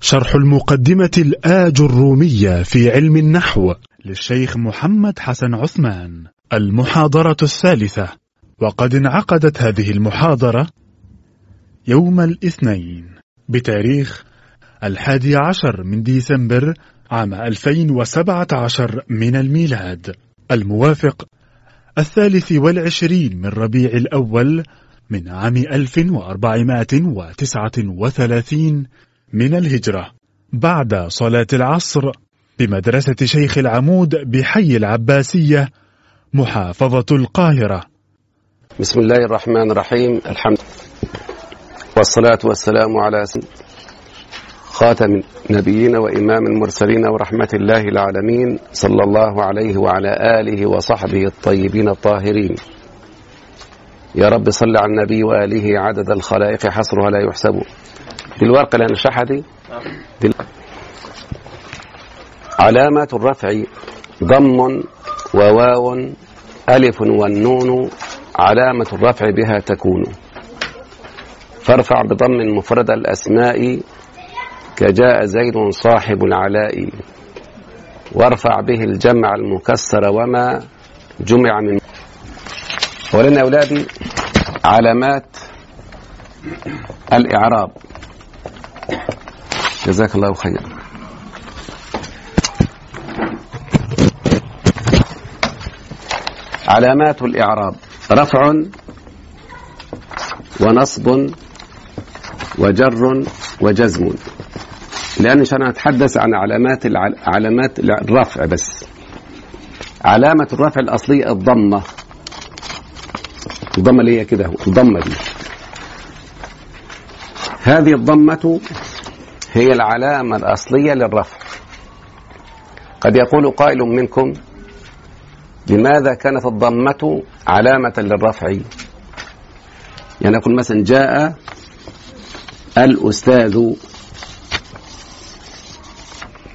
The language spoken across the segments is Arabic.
شرح المقدمة الآج الرومية في علم النحو للشيخ محمد حسن عثمان المحاضرة الثالثة. وقد انعقدت هذه المحاضرة يوم الاثنين بتاريخ الحادي عشر من ديسمبر عام 2017 من الميلاد. الموافق الثالث والعشرين من ربيع الأول من عام 1439 من الهجرة. بعد صلاة العصر بمدرسة شيخ العمود بحي العباسية محافظة القاهرة. بسم الله الرحمن الرحيم. الحمد والصلاة والسلام على خاتم نبيين وإمام المرسلين ورحمة الله العالمين صلى الله عليه وعلى آله وصحبه الطيبين الطاهرين. يا رب صل على النبي وآله عدد الخلائق حصرها لا يحسب. دي الورقة اللي هنشرحها دي, دي علامة الرفع ضم وواو ألف والنون علامة الرفع بها تكون. فارفع بضم مفرد الأسماء كجاء زيد صاحب العلاء. وارفع به الجمع المكسر وما جمع من ولنا أولادي علامات الإعراب. جزاك الله خيرا. علامات الإعراب. رفع ونصب وجر وجزم. لأن عشان أتحدث عن علامات علامات الرفع بس. علامة الرفع الأصلية الضمة. الضمة اللي هي كده الضمة دي. هذه الضمة هي العلامة الأصلية للرفع. قد يقول قائل منكم لماذا كانت الضمة علامة للرفع؟ يعني يقول مثلا جاء الأستاذ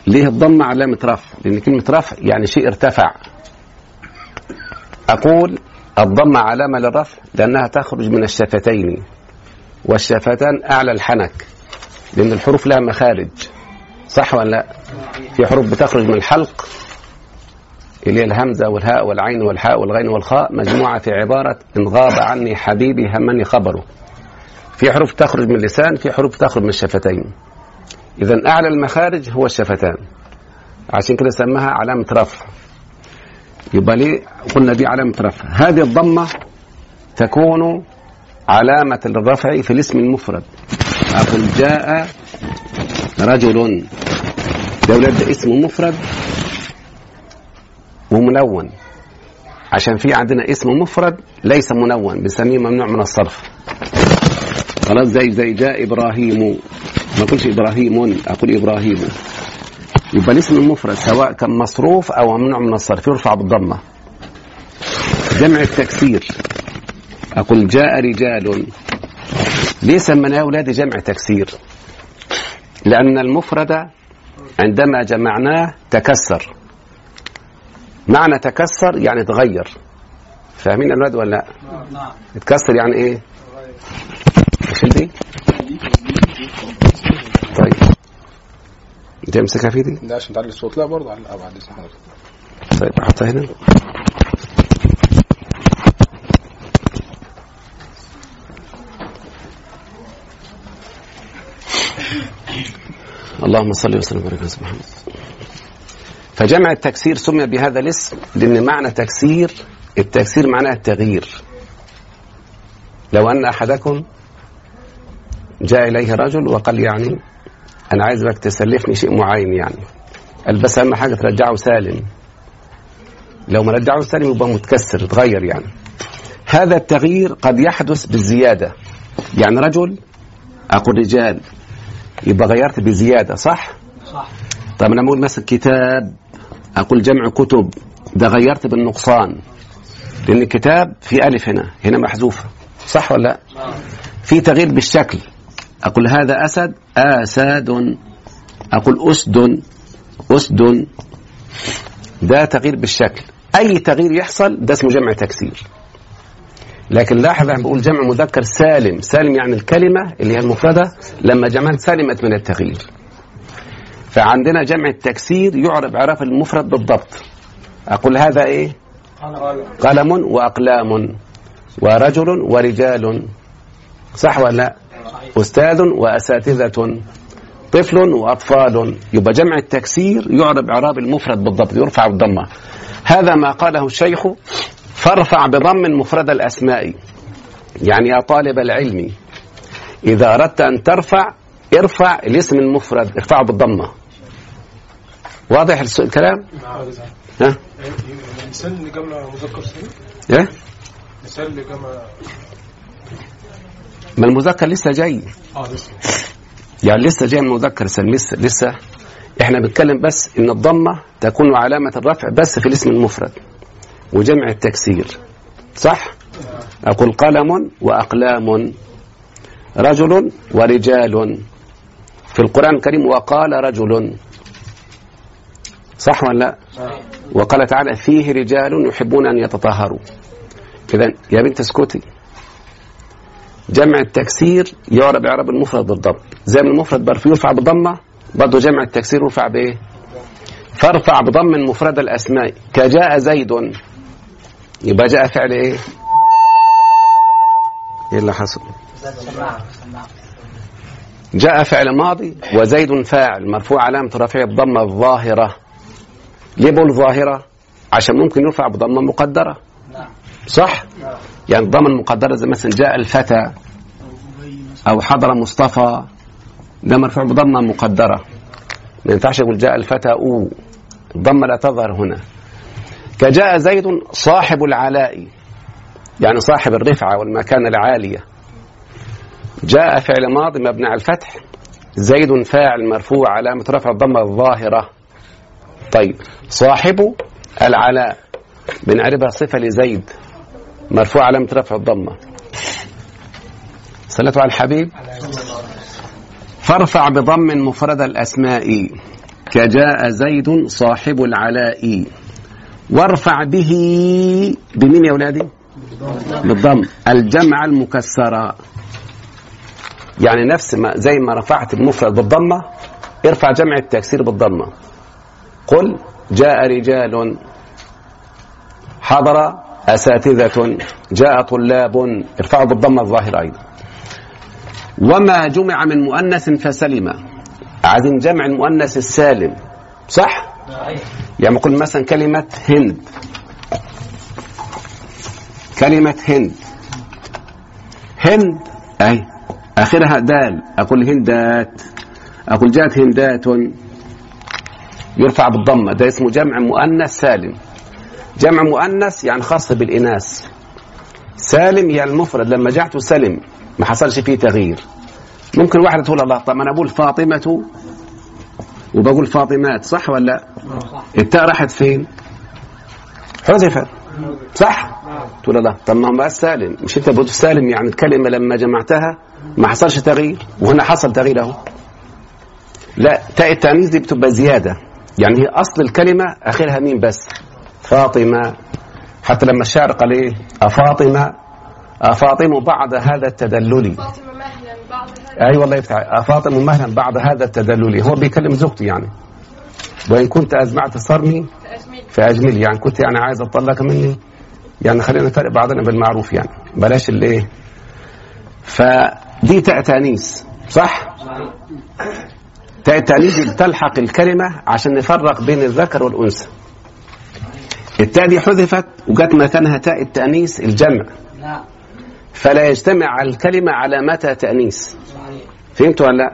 ليه الضمة علامة رفع؟ لأن كلمة رفع يعني شيء ارتفع. أقول الضمة علامة للرفع لأنها تخرج من الشفتين. والشفتان أعلى الحنك لأن الحروف لها مخارج صح ولا لا؟ في حروف بتخرج من الحلق اللي هي الهمزة والهاء والعين والحاء والغين والخاء مجموعة في عبارة إن غاب عني حبيبي همني خبره. في حروف تخرج من اللسان في حروف تخرج من الشفتين. إذا أعلى المخارج هو الشفتان. عشان كده سماها علامة رفع. يبقى ليه قلنا دي علامة رفع. هذه الضمة تكون علامة للرفع في الاسم المفرد. أقول جاء رجل ده ولاد اسم مفرد ومنون عشان في عندنا اسم مفرد ليس منون بنسميه ممنوع من الصرف. خلاص زي زي جاء إبراهيم. ما أقولش إبراهيم أقول إبراهيم. يبقى الاسم المفرد سواء كان مصروف أو ممنوع من الصرف يرفع بالضمة. جمع التكسير. أقول جاء رجال ليه سميناه اولادي جمع تكسير لأن المفرد عندما جمعناه تكسر معنى تكسر يعني تغير فاهمين يا أولاد ولا لا؟ نعم تكسر يعني إيه؟ إيش دي؟ طيب انت امسكها في دي؟ ده عشان تعلي الصوت لا برضه على بعد اسم حضرتك طيب أحطها هنا اللهم صل وسلم وبارك على محمد. فجمع التكسير سمي بهذا الاسم لأن معنى تكسير التكسير معناه التغيير. لو أن أحدكم جاء إليه رجل وقال يعني أنا عايزك تسلفني شيء معين يعني. قال بس أهم حاجة ترجعه سالم. لو ما رجعه سالم يبقى متكسر اتغير يعني. هذا التغيير قد يحدث بالزيادة. يعني رجل أقول رجال يبقى غيرت بزيادة صح؟ صح. طب أنا بقول مثلا كتاب أقول جمع كتب ده غيرت بالنقصان. لأن الكتاب في ألف هنا هنا محذوفة صح ولا لأ؟ في تغيير بالشكل. أقول هذا أسد آساد أقول أسد أسد. ده تغيير بالشكل. أي تغيير يحصل ده اسمه جمع تكسير. لكن لاحظ أنا بقول جمع مذكر سالم. سالم يعني الكلمة اللي هي المفردة لما جمعت سلمت من التغيير. فعندنا جمع التكسير يعرب عرف المفرد بالضبط. أقول هذا إيه؟ قلم وأقلام ورجل ورجال. صح ولا لا؟ أستاذ وأساتذة. طفل وأطفال. يبقى جمع التكسير يعرب إعراب المفرد بالضبط يرفع بالضمة هذا ما قاله الشيخ فارفع بضم مفرد الأسماء. يعني يا طالب العلم إذا أردت أن ترفع ارفع الاسم المفرد ارفعه بالضمة. واضح الكلام؟ ها؟ مثال لجمع مذكر سالم إيه؟ مثال لجمع ما المذكر لسه جاي. آه لسه. يعني لسه جاي من المذكر لسه لسه. إحنا بنتكلم بس إن الضمة تكون علامة الرفع بس في الاسم المفرد. وجمع التكسير صح؟ أقول قلم وأقلام رجل ورجال. في القرآن الكريم وقال رجل صح ولا لا؟ وقال تعالى فيه رجال يحبون أن يتطهروا. اذا يا بنت اسكتي. جمع التكسير يعرب اعراب المفرد بالضبط زي ما المفرد يرفع بضمه برضه جمع التكسير يرفع بايه فارفع بضم مفرد الأسماء. كجاء زيد. يبقى جاء فعل إيه؟ إيه اللي حصل؟ جاء فعل ماضي وزيد فاعل مرفوع علامة رفعه الضمة الظاهرة. ليه بقول ظاهرة؟ عشان ممكن يرفع بضمة مقدرة. صح؟ يعني الضمة المقدرة زي مثلا جاء الفتى أو حضر مصطفى ده مرفوع بضمة مقدرة. ما ينفعش يقول جاء الفتى أو. الضمة لا تظهر هنا. كجاء زيد صاحب العلاء يعني صاحب الرفعة والمكانة العالية. جاء فعل ماضي مبني على الفتح زيد فاعل مرفوع علامة رفع الضمة الظاهرة. طيب صاحب العلاء بنعرفها صفة لزيد مرفوع علامة رفع الضمة. صلاة على الحبيب. فارفع بضم مفرد الأسماء كجاء زيد صاحب العلاء. وارفع به بمين يا أولادي؟ بالضم. الجمع المكسرة. يعني نفس ما زي ما رفعت المفرد بالضمة ارفع جمع التكسير بالضمة. قل جاء رجال حضر أساتذة جاء طلاب. ارفعوا بالضمة الظاهرة أيضا. وما جمع من مؤنث فسلم. عايزين جمع المؤنث السالم صح؟ يعني قل مثلا كلمة هند. كلمة هند. هند أي آخرها دال. أقول هندات. أقول جاءت هندات. يرفع بالضمة. ده اسمه جمع مؤنث سالم. جمع مؤنث يعني خاص بالإناث. سالم يعني المفرد. لما جعته سلم ما حصلش فيه تغيير. ممكن واحدة تقول الله طب أنا بقول فاطمة وبقول فاطمات صح ولا لا؟ التاء راحت فين؟ حذفت صح؟ تقول الله. طب ما هو بقى سالم. مش انت بتقول سالم يعني الكلمة لما جمعتها ما حصلش تغيير؟ وهنا حصل تغيير اهو. لا تاء التأنيث دي بتبقى زيادة. يعني هي أصل الكلمة آخرها مين بس. فاطمة. حتى لما الشاعر قال إيه؟ أفاطمة. أفاطم بعد هذا التدلل. أي والله يفتح. أفاطم مهلا بعد هذا التدلل. هو بيكلم زوجته يعني. وإن كنت أزمعت صرمي فأجمل يعني كنت يعني عايز أطلق مني. يعني خلينا نفرق بعضنا بالمعروف يعني. بلاش الايه فدي تاء تانيث صح؟ تاء التانيث بتلحق الكلمة عشان نفرق بين الذكر والأنثى. التاء دي حذفت وجت مكانها تاء التأنيث الجمع. فلا يجتمع على الكلمة علامات فهمتوا ولا لا؟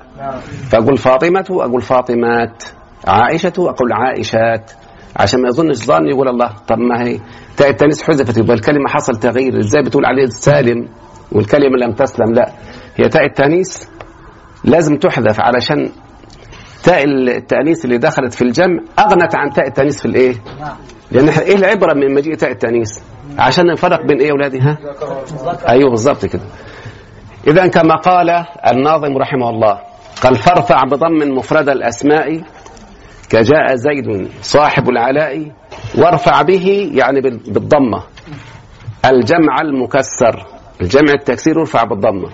فأقول فاطمة أقول فاطمات. عائشة أقول عائشات. عشان ما يظنش ظن يقول الله. طب ما هي؟ تاء التأنيث حذفت يبقى الكلمة حصل تغيير. إزاي بتقول عليه سالم والكلمة لم تسلم؟ لا. هي تاء التأنيث لازم تحذف علشان تاء التانيث اللي دخلت في الجمع أغنت عن تاء التانيث في الإيه؟ لأن إحنا- إيه العبرة من مجيء تاء التانيث عشان نفرق بين إيه يا اولادي ها؟ أيوه بالظبط كده. اذا كما قال الناظم رحمه الله قال فارفع بضم مفرد الأسماء كجاء زيد صاحب العلاء وارفع به يعني بال- بالضمة. الجمع المكسر الجمع التكسير يرفع بالضمة.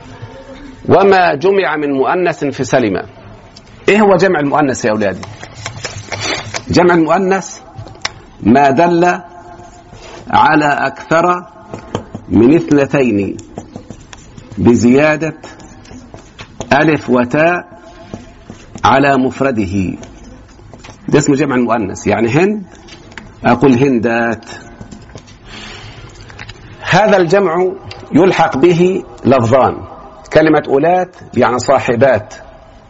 وما جمع من مؤنث في سلمة. إيه هو جمع المؤنث يا أولادي؟ جمع المؤنث ما دل على أكثر من اثنتين. بزيادة ألف وتاء على مفرده. ده اسمه جمع المؤنث. يعني هند أقول هندات. هذا الجمع يلحق به لفظان. كلمة أولات يعني صاحبات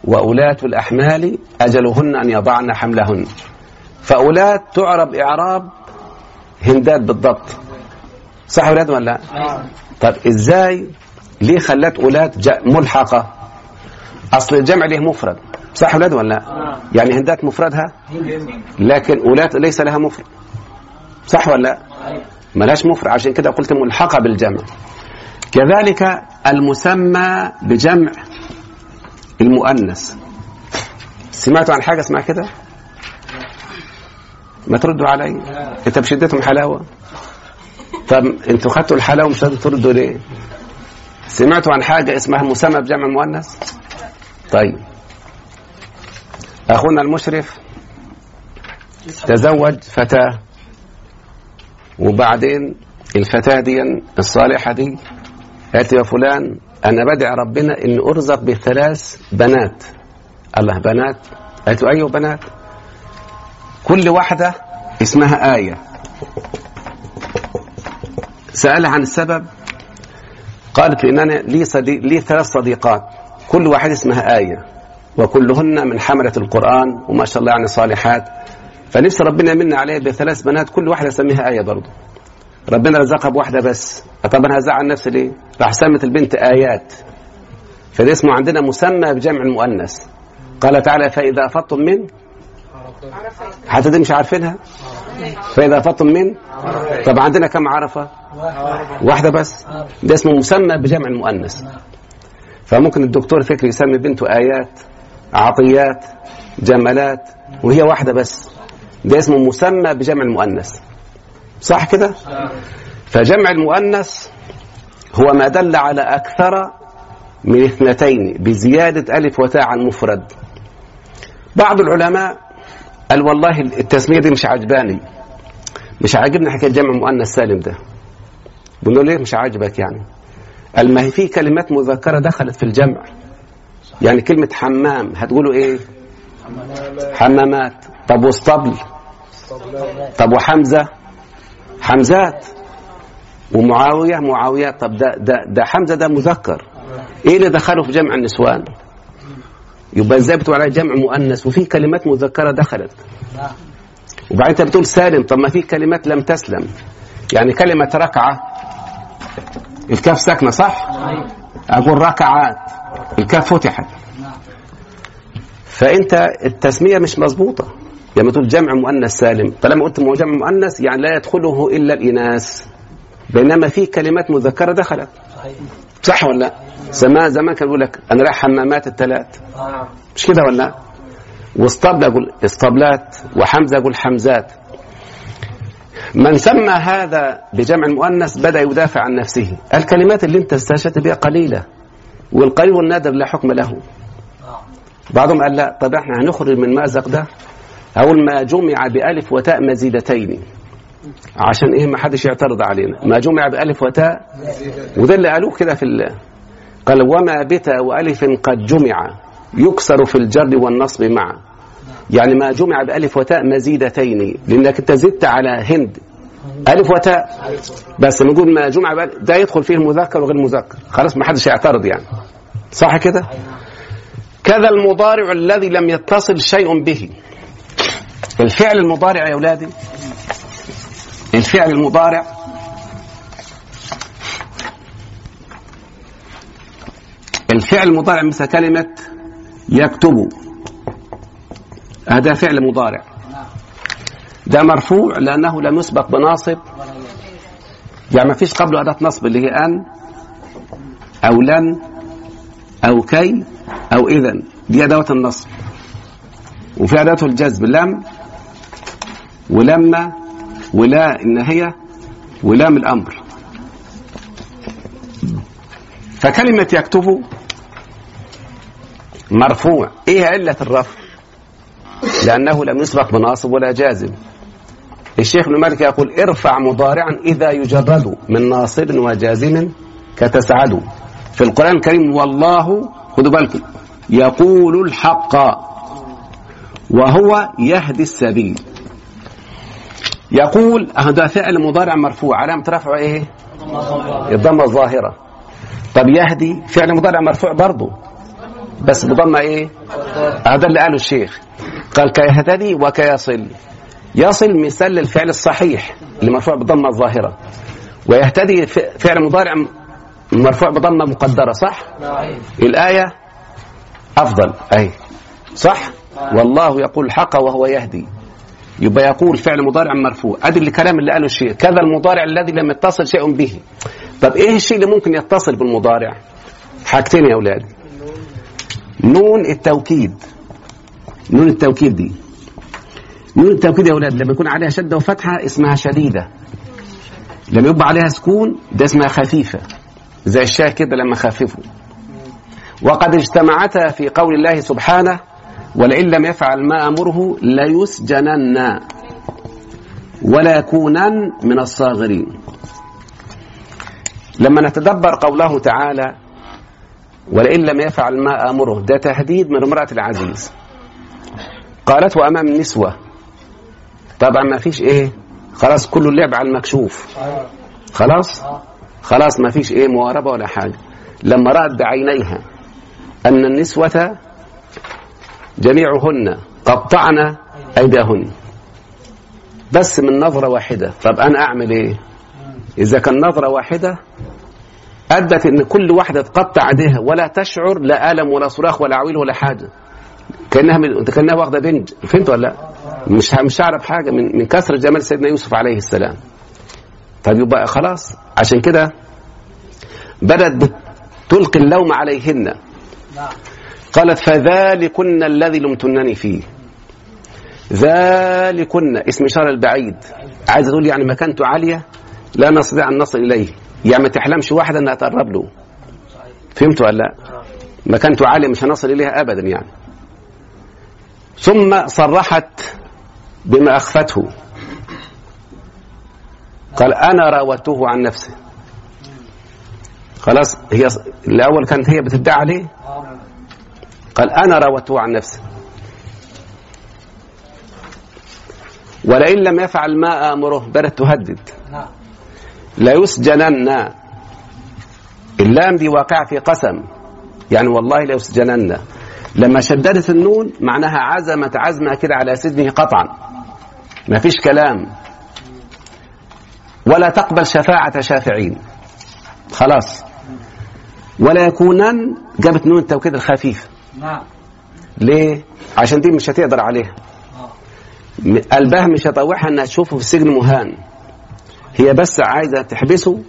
وأولات الأحمال أجلهن أن يضعن حملهن. فأولات تعرب إعراب هندات بالضبط. صح أولاد ولا لا؟ طب إزاي ليه خلت أولاد جا- ملحقة؟ أصل الجمع له مفرد. صح أولاد ولا لا؟ يعني هندات مفردها؟ لكن أولات ليس لها مفرد. صح ولا لا؟ ملاش مفرد. عشان كده قلت ملحقة بالجمع. كذلك المسمى بجمع المؤنث. سمعتوا عن حاجة اسمها كده؟ ما تردوا علي؟ انت مش اديتهم حلاوة؟ طب أنتوا خدتوا الحلاوة مش راضيين تردوا ليه؟ سمعتوا عن حاجة اسمها مسمى بجمع مؤنث طيب. أخونا المشرف تزوج فتاة وبعدين الفتاة دي الصالحة دي قالت يا فلان أنا بدعي ربنا إن أرزق بثلاث بنات. الله بنات؟ قالت له أيوه بنات. كل واحدة اسمها آية. سألها عن السبب قالت لي إن أنا لي, صديق لي ثلاث صديقات كل واحد اسمها آية وكلهن من حملة القرآن وما شاء الله يعني صالحات. فنفسي ربنا يمن عليه بثلاث بنات كل واحدة اسميها آية برضه ربنا رزقها بواحدة بس. طب أنا هزعل نفسي ليه؟ راح سمت البنت آيات. فده اسمه عندنا مسمى بجمع المؤنث. قال تعالى فإذا أفضتم من حتى دي مش عارفينها؟ فإذا أفضتم من طب عندنا كم عرفة؟ واحدة بس. ده اسمه مسمى بجمع المؤنث. فممكن الدكتور فكري يسمي بنته آيات عطيات جمالات وهي واحدة بس. ده اسمه مسمى بجمع المؤنث. صح كده؟ فجمع المؤنث هو ما دل على أكثر من اثنتين بزيادة ألف وتاء عن مفرد. بعض العلماء قال والله التسمية دي مش عجباني مش عاجبني حكاية جمع مؤنث سالم ده. بنقول ليه مش عاجبك يعني؟ قال ما هي في كلمات مذكرة دخلت في الجمع. يعني كلمة حمام هتقولوا إيه؟ حمامات. طب واسطبل. طب وحمزة؟ حمزات. ومعاوية؟ معاويات طب ده, ده, ده حمزة ده مذكر. إيه اللي دخله في جمع النسوان؟ يبقى إزاي بتقول عليه جمع مؤنث وفي كلمات مذكرة دخلت؟ وبعدين أنت بتقول سالم طب ما في كلمات لم تسلم. يعني كلمة ركعة الكاف ساكنة صح؟ أقول ركعات الكاف فتحت. فأنت التسمية مش مظبوطة. لما تقول جمع مؤنث سالم طالما قلت مو جمع مؤنث يعني لا يدخله إلا الإناث. بينما في كلمات مذكرة دخلت. صح ولا لا؟ زمان زمان كان يقول لك أنا رايح حمامات الثلاث مش كده ولا لا؟ واسطبل أقول اسطبلات وحمزة أقول حمزات. من سمى هذا بجمع المؤنث بدأ يدافع عن نفسه. الكلمات اللي انت استشهدت بها قليلة والقليل والنادر لا حكم له. بعضهم قال لا طب إحنا هنخرج من مازق ده؟ أول ما جمع بألف وتاء مزيدتين. عشان إيه ما حدش يعترض علينا. ما جمع بألف وتاء وده اللي قالوه كده في ال... قال وما بتا وألف قد جمع يكسر في الجر والنصب معا يعني ما جمع بألف وتاء مزيدتين لأنك أنت زدت على هند. ألف وتاء. بس نقول ما جمع بألف ده يدخل فيه المذكر وغير المذكر. خلاص ما حدش يعترض يعني. صح كده؟ كذا المضارع الذي لم يتصل شيء به. الفعل المضارع يا أولادي الفعل المضارع. الفعل المضارع مثل كلمة يكتب. هذا فعل مضارع. ده مرفوع لأنه لم يسبق بناصب. يعني ما فيش قبله أداة نصب اللي هي أن أو لن أو كي أو إذن. دي أدوات النصب. وفي أداة الجذب لم ولما ولا النهية ولام الأمر. فكلمة يكتب مرفوع. إيه علة الرفع؟ لأنه لم يسبق بناصب ولا جازم. الشيخ ابن مالك يقول ارفع مضارعا إذا يجرد من ناصب وجازم كتسعد. في القرآن الكريم والله خدوا بالكم يقول الحق وهو يهدي السبيل. يقول هذا فعل مضارع مرفوع علامة رفعه إيه؟ الضمة الظاهرة. طب يهدي فعل مضارع مرفوع برضه بس بضمة إيه؟ هذا اللي قاله الشيخ. قال كيهتدي وكيصل. يصل مثال للفعل الصحيح اللي مرفوع بضمة الظاهرة. ويهتدي فعل مضارع مرفوع بضمة مقدرة صح؟ الآية أفضل أي صح؟ والله يقول الحق وهو يهدي. يبقى يقول فعل مضارع مرفوع. ادي الكلام اللي قاله الشيء كذا المضارع الذي لم يتصل شيء به. طب إيه الشيء اللي ممكن يتصل بالمضارع؟ حاجتين يا أولاد. نون التوكيد. نون التوكيد دي. نون التوكيد يا أولاد لما يكون عليها شدة وفتحة اسمها شديدة. لما يبقى عليها سكون ده اسمها خفيفة. زي الشاه كده لما خففوا وقد اجتمعتا في قول الله سبحانه ولئن لم يفعل ما أمره ليسجنن ولا يكونن من الصاغرين. لما نتدبر قوله تعالى ولئن لم يفعل ما أمره ده تهديد من امرأة العزيز. قالته امام النسوة طبعا ما فيش إيه؟ خلاص كله اللعب على المكشوف. خلاص؟ خلاص ما فيش إيه مواربه ولا حاجة. لما رأت بعينيها أن النسوة جميعهن قطعن أيديهن. بس من نظرة واحدة. طب أنا أعمل إيه؟ إذا كان نظرة واحدة أدت إن كل واحدة تقطع أيديها ولا تشعر لا ألم ولا صراخ ولا عويل ولا حاجة. كأنها من... كأنها واخدة بنج. فهمت ولا لا؟ مش مش هعرف حاجة من من كثرة جمال سيدنا يوسف عليه السلام. طب يبقى خلاص. عشان كده بدأت تلقي اللوم عليهن. قالت فذلكن الذي لمتنني فيه. ذلكن اسم إشارة البعيد عايزة تقول يعني مكانته عالية؟ لا نستطيع أن نصل إليه. يعني ما تحلمش واحدة أنها تقرب له. فهمت ولا لا؟ مكانته عالية مش هنصل إليها أبدا يعني. ثم صرحت بما أخفته. قال أنا راودته عن نفسه خلاص هي الأول كانت هي بتدعي عليه؟ قال أنا راودته عن نفسه ولئن لم يفعل ما آمره بدأت تهدد. ليسجنن اللام دي واقعة في قسم. يعني والله ليسجنن لما شددت النون معناها عزمت عزمة كده على سجنه قطعا. ما فيش كلام. ولا تقبل شفاعة شافعين. خلاص. ولا يكونن جابت نون التوكيد الخفيف. نعم. ليه؟ عشان دي مش هتقدر عليها. قلبها مش هيطوعها إنها تشوفه في السجن مهان. هي بس عايزة تحبسه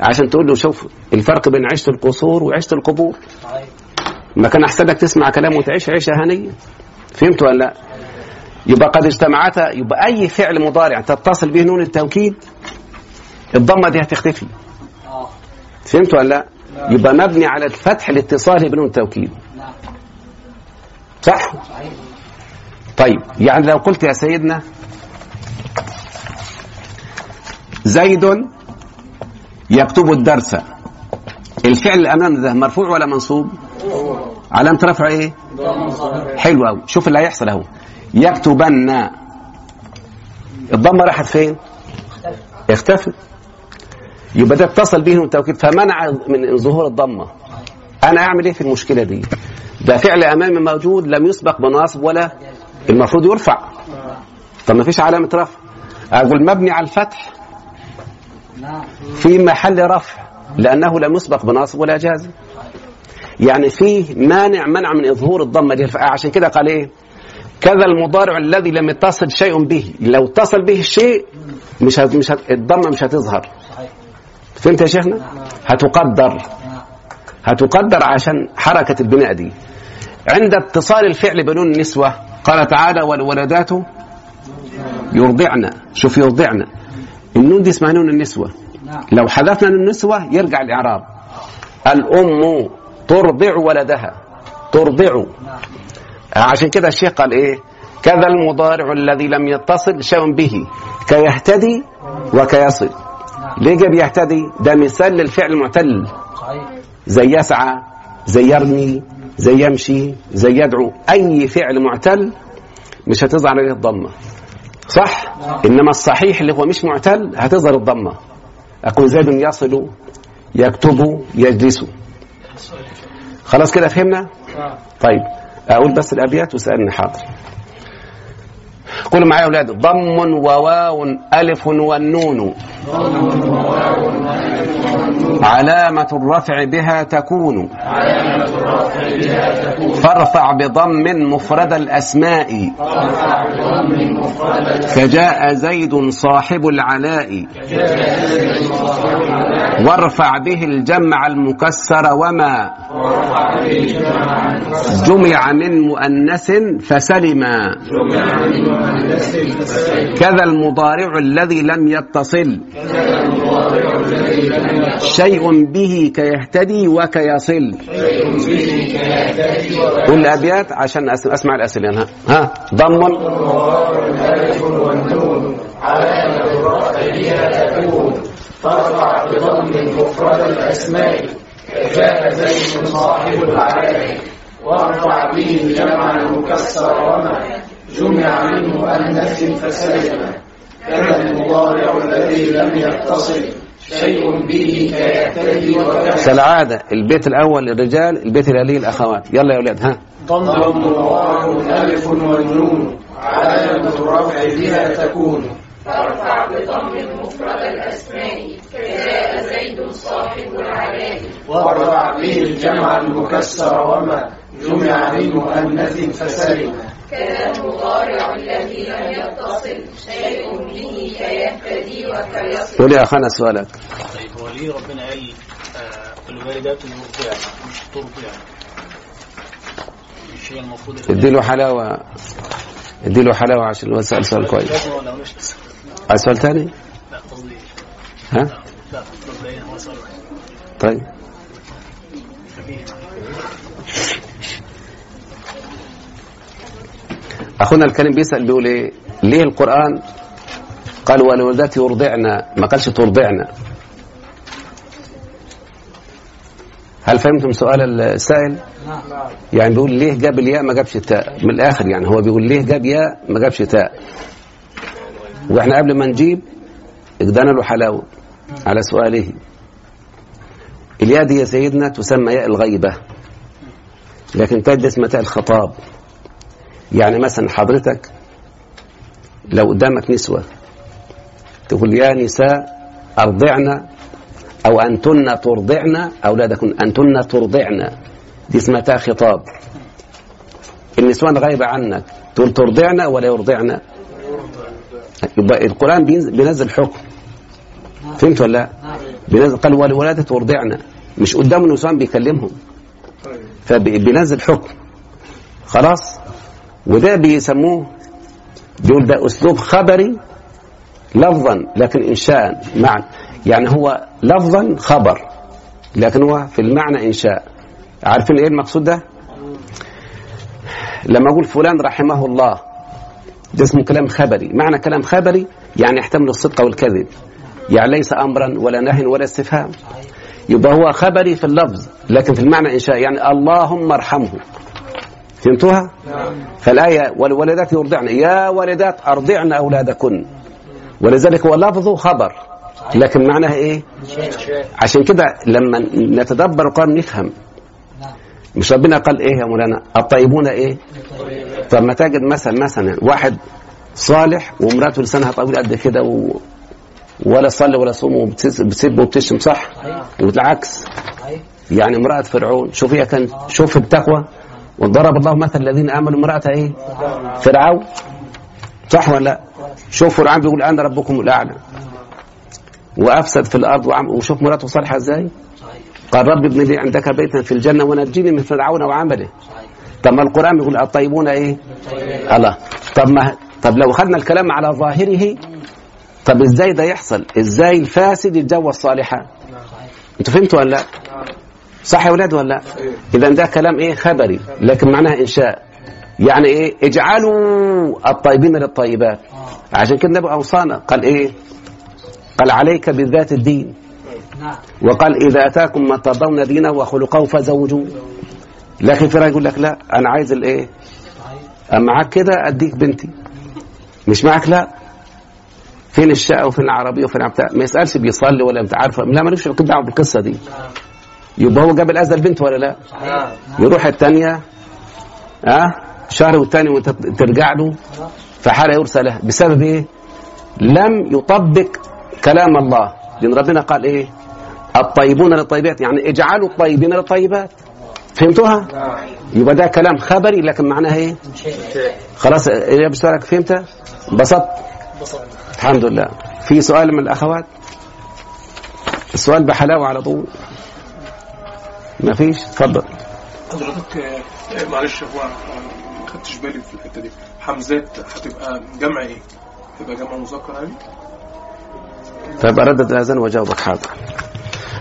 عشان تقول له شوف الفرق بين عيشه القصور وعيشه القبور. صحيح ما كان أحسنك تسمع كلامه وتعيش عيشة هنية. فهمت ولا لأ؟ يبقى قد اجتمعتا يبقى أي فعل مضارع تتصل به نون التوكيد الضمة دي هتختفي. آه. فهمت ولا لأ؟ يبقى مبني على الفتح لاتصاله بنون التوكيد. نعم صح؟ طيب يعني لو قلت يا سيدنا زيد يكتب الدرس الفعل اللي أمامنا ده مرفوع ولا منصوب؟ علامة رفعه إيه؟ حلو قوي شوف اللي هيحصل أهو. يكتبن الضمة راحت فين؟ اختفت. يبقى ده اتصل به التوكيد فمنع من ظهور الضمة. أنا أعمل إيه في المشكلة دي؟ ده فعل امامي موجود لم يسبق بناصب ولا المفروض يرفع. طب ما فيش علامة رفع. أقول مبني على الفتح في محل رفع لأنه لم يسبق بناصب ولا جازم يعني فيه مانع منع من إظهور الضمة دي. عشان كده قال إيه؟ كذا المضارع الذي لم يتصل شيء به. لو اتصل به الشيء مش هت... مش هت... الضمة مش هتظهر. فهمت يا شيخنا؟ هتقدر. هتقدر عشان حركة البناء دي. عند اتصال الفعل بنون النسوة قال تعالى والولدات يرضعن. شوف يرضعن. النون دي اسمها نون النسوة. لو حذفنا نون النسوة يرجع الإعراب. الأم ترضع ولدها. ترضع. عشان كده الشيخ قال إيه؟ كذا المضارع الذي لم يتصل شيء به كيهتدي وكيصل. ليه جاب يهتدي؟ ده مثال للفعل المعتل. زي يسعى زي يرمي زي يمشي زي يدعو. أي فعل معتل مش هتظهر عليه الضمة. صح؟ إنما الصحيح اللي هو مش معتل هتظهر الضمة. أقول زيد يصل يكتب يجلس. خلاص كده فهمنا؟ طيب أقول بس الأبيات واسألني حاضر. قولوا معايا يا أولاد. ضم وواو ألف والنون. علامة الرفع بها تكون. فارفع بضم مفرد الأسماء. كجاء زيد صاحب العلاء. وارفع به الجمع المكسر وما. جمع من مؤنث فسلما كذا المضارع الذي لم يتصل. شيء به كيهتدي وكيصل. قول الابيات عشان أس- أسمع الأسئلة. ها. ضم. فارفع بضم مفرد الأسماء جاء زيد صاحب العلاء وارفع به الجمع المكسر وما جمع من مؤنث فسلم كذا المضارع الذي لم يتصل. شيء به كيهتدي وكسر كالعاده البيت الأول للرجال البيت الألي الاخوات يلا يا أولاد ها. ضم وواو ألف والنون. علامة الرفع بها تكون. فارفع بضم مفرد الأسماء كجاء زيد صاحب العلاء وارفع به الجمع المكسر وما جمع من مؤنث فسلم كذا المضارع الذي لم يتصل شيء به كيهتدي وكيصل. قول يا أخانا سؤالك. طيب هو ليه ربنا قال آه الوالدات يرضعن مش ترضعن مش هي المفروض اديله حلاوة. اديله حلاوة عشان هو سأل سؤال كويس؟ عايز سؤال ثاني لا قصدي. ها؟ لا ترضعن هو سؤال واحد. طيب. أخونا الكريم بيسأل بيقول إيه؟ ليه القرآن؟ قال والولدات يرضعن ما قالش ترضعن هل فهمتم سؤال السائل؟ يعني بيقول ليه جاب الياء ما جابش التاء؟ من الآخر يعني هو بيقول ليه جاب ياء ما جابش تاء؟ وإحنا قبل ما نجيب ادانا له حلاوة على سؤاله. الياء دي يا سيدنا تسمى ياء الغيبة لكن تجد اسمها تاء الخطاب. يعني مثلا حضرتك لو قدامك نسوة تقول يا نساء أرضعن أو أنتن ترضعن أولادكن أنتن ترضعن. دي اسمها خطاب. النسوان غايبة عنك. تقول ترضعن ولا يرضعن؟ يبقى القرآن بينزل, حكم. فهمت ولا لا؟ بينزل قال والولادة ترضعن. مش قدام النسوان بيكلمهم. فبينزل حكم. خلاص؟ وده بيسموه بيقول ده أسلوب خبري لفظا لكن انشاء معنى يعني هو لفظا خبر لكن هو في المعنى إنشاء. عارفين إيه المقصود ده؟ لما أقول فلان رحمه الله ده اسمه كلام خبري. معنى كلام خبري يعني يحتمل الصدق والكذب. يعني ليس امرا ولا نهي ولا استفهام. يبقى هو خبري في اللفظ لكن في المعنى إنشاء. يعني اللهم ارحمه. فهمتوها؟ فالآية والولدات يرضعن. يا ولدات أرضعن أولادكن. ولذلك هو لفظه خبر لكن معناها إيه؟ عشان كده لما نتدبر القرآن نفهم. مش ربنا قال إيه يا مولانا؟ الطيبون إيه؟ طب ما تجد مثلا مثلا واحد صالح ومراته لسانها طويل قد كده و... ولا صلي ولا صوم وبتسب وبتشتم صح؟ والعكس. يعني امرأة فرعون شوف هي كانت شوف التقوى. وضرب الله مثل الذين آمنوا امرأة إيه؟ فرعون. صح ولا لا؟ شوف فرعون بيقول أنا ربكم الأعلى. وأفسد في الأرض وعم وشوف مراته صالحة إزاي؟ قال رب ابن لي عندك بيتا في الجنة ونجيني من فرعون وعمله. طب ما القرآن بيقول الطيبون إيه؟ الله. طب ما طب لو خدنا الكلام على ظاهره طب إزاي ده يحصل؟ إزاي الفاسد يتجوز الصالحه أنتوا فهمتوا ولا لا؟ صح يا ولاد ولا لا؟ إذا ده كلام إيه؟ خبري. لكن معناها إنشاء. يعني إيه؟ اجعلوا الطيبين للطيبات. عشان كده النبي أوصانا. قال إيه؟ قال عليك بذات الدين. وقال إذا أتاكم من ترضون دينه وخلقه فزوجوه. لكن في يقول لك لا. أنا عايز الإيه؟ معاك كده أديك بنتي. مش معاك لا. فين الشقة وفين العربية وفين بتاع ما يسألش بيصلي ولا انت عارفة. لا مالوش دعوة بالقصة دي. يبقى هو جاب الاذى البنت ولا لا؟ يروح الثانية ها؟ شهر والثاني وانت ترجع له فحاله يرسى له. بسبب إيه؟ لم يطبق كلام الله. لأن ربنا قال إيه؟ الطيبون للطيبات يعني اجعلوا الطيبين للطيبات. فهمتوها؟ يبقى ده كلام خبري لكن معناها إيه؟ خلاص إيه بسؤالك فهمت؟ انبسطت؟ الحمد لله. في سؤال من الأخوات؟ السؤال بحلاوة على طول. ما فيش اتفضل. حضرتك آه، معلش هو ما خدتش بالي في الحتة دي. حمزات هتبقى جمع إيه؟ هتبقى جمع مذكر عادي؟ طيب اردد الأذان وأجاوبك حاضر.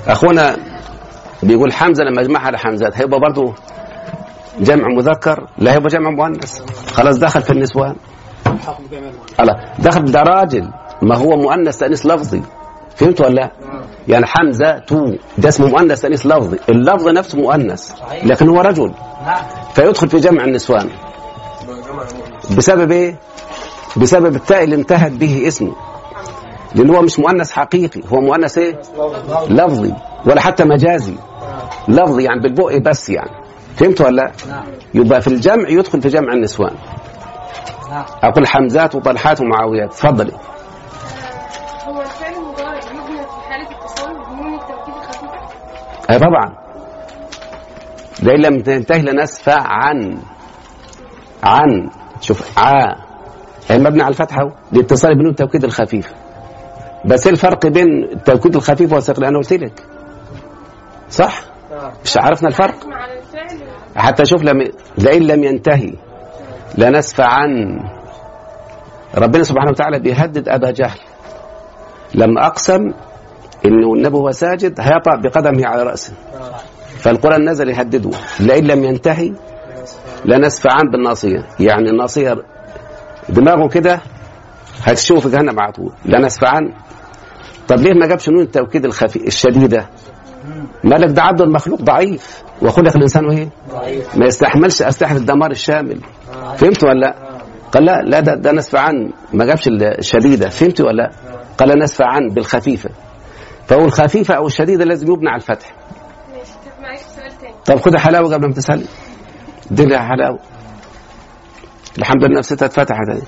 أخونا بيقول حمزة لما اجمعها على حمزات هيبقى برضه جمع مذكر؟ لا هيبقى جمع مؤنث. خلاص دخل في النسوان. دخل ده راجل ما هو مؤنث تأنيث لفظي. فهمت ولا لا؟ يعني حمزة تو ده اسمه مؤنث تانيث لفظي. اللفظ نفسه مؤنث لكن هو رجل. نعم. فيدخل في جمع النسوان. بسبب إيه؟ بسبب التاء اللي انتهت به اسمه. لأن هو مش مؤنث حقيقي. هو مؤنث إيه؟ لفظي. ولا حتى مجازي. لفظي يعني بالبق بس يعني. فهمت ولا لا؟ نعم. يبقى في الجمع يدخل في جمع النسوان. نعم. أقول حمزات وطلحات ومعاويات. تفضلي هو الفعل المضارع يبنى في حالة اتصال بنون التوكيد الخفيفة أي طبعا. لئن لم تنتهي لنسفع عن عن شوف ع هي مبني على الفتحة أهو لاتصال بنون التوكيد الخفيف. بس إيه الفرق بين التوكيد الخفيف والثقيل أنا قلت لك. صح؟ مش عرفنا الفرق. حتى شوف لم لئن لم ينتهي لنسفع عن ربنا سبحانه وتعالى بيهدد أبا جهل. لما أقسم إنه النبي هو ساجد هيطأ بقدمه على رأسه. فالقرآن نزل يهدده لئن لم ينتهي لنسفعان بالناصية. يعني الناصية دماغه كده هتشوف في جهنم على طول لنسفعان طب ليه ما جابش نون التوكيد الخفي الشديدة؟ مالك ده عبد المخلوق ضعيف. وخلق الإنسان إيه؟ ما يستحملش أسلحة الدمار الشامل. فهمت ولا لأ؟ قال لأ لا ده, ده نسف عن ما جابش الشديدة. فهمت ولا لأ؟ قال نسف عن بالخفيفة. فهو الخفيفه أو الشديده لازم يبنى على الفتح. ماشي طب معلش سؤال تاني. طب خد حلاوة قبل ما تسأل. دي لها حلاوة. الحمد لله نفسيتها اتفتحت. اهي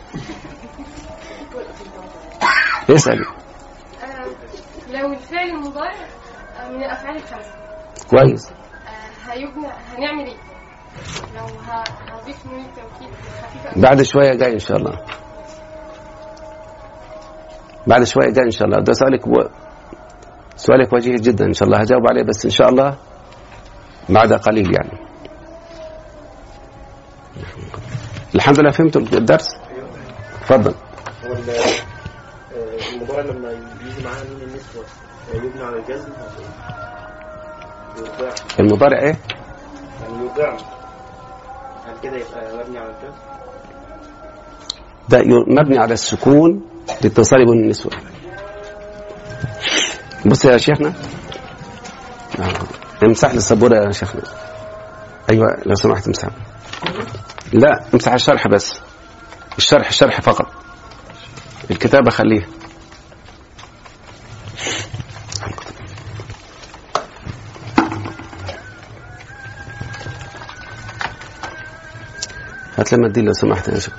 اسأل. آه لو الفعل المضارع آه، من الأفعال الخمسة. كويس. آه هيبنى هنعمل إيه؟ لو هضيف نون التوكيد بعد شوية جاي إن شاء الله. بعد شوية جاي إن شاء الله. ده سؤالك و... سؤالك وجيه جدا. إن شاء الله هجاوب عليه بس إن شاء الله بعد قليل يعني. الحمد لله فهمت الدرس؟ تفضل. المضارع لما يجي معاه نون النسوة؟ يبنى على الجزم؟ المضارع إيه؟ يعني يرضع هل كده يبقى مبني على الجزم؟ ده مبني على السكون لاتصال بين النسوة. بص يا شيخنا. آه. امسح لي السبورة يا شيخنا. أيوه لو سمحت امسح. لا امسح الشرح بس. الشرح الشرح فقط. الكتابة خليه هات لي منديل لو سمحت يا شيخ.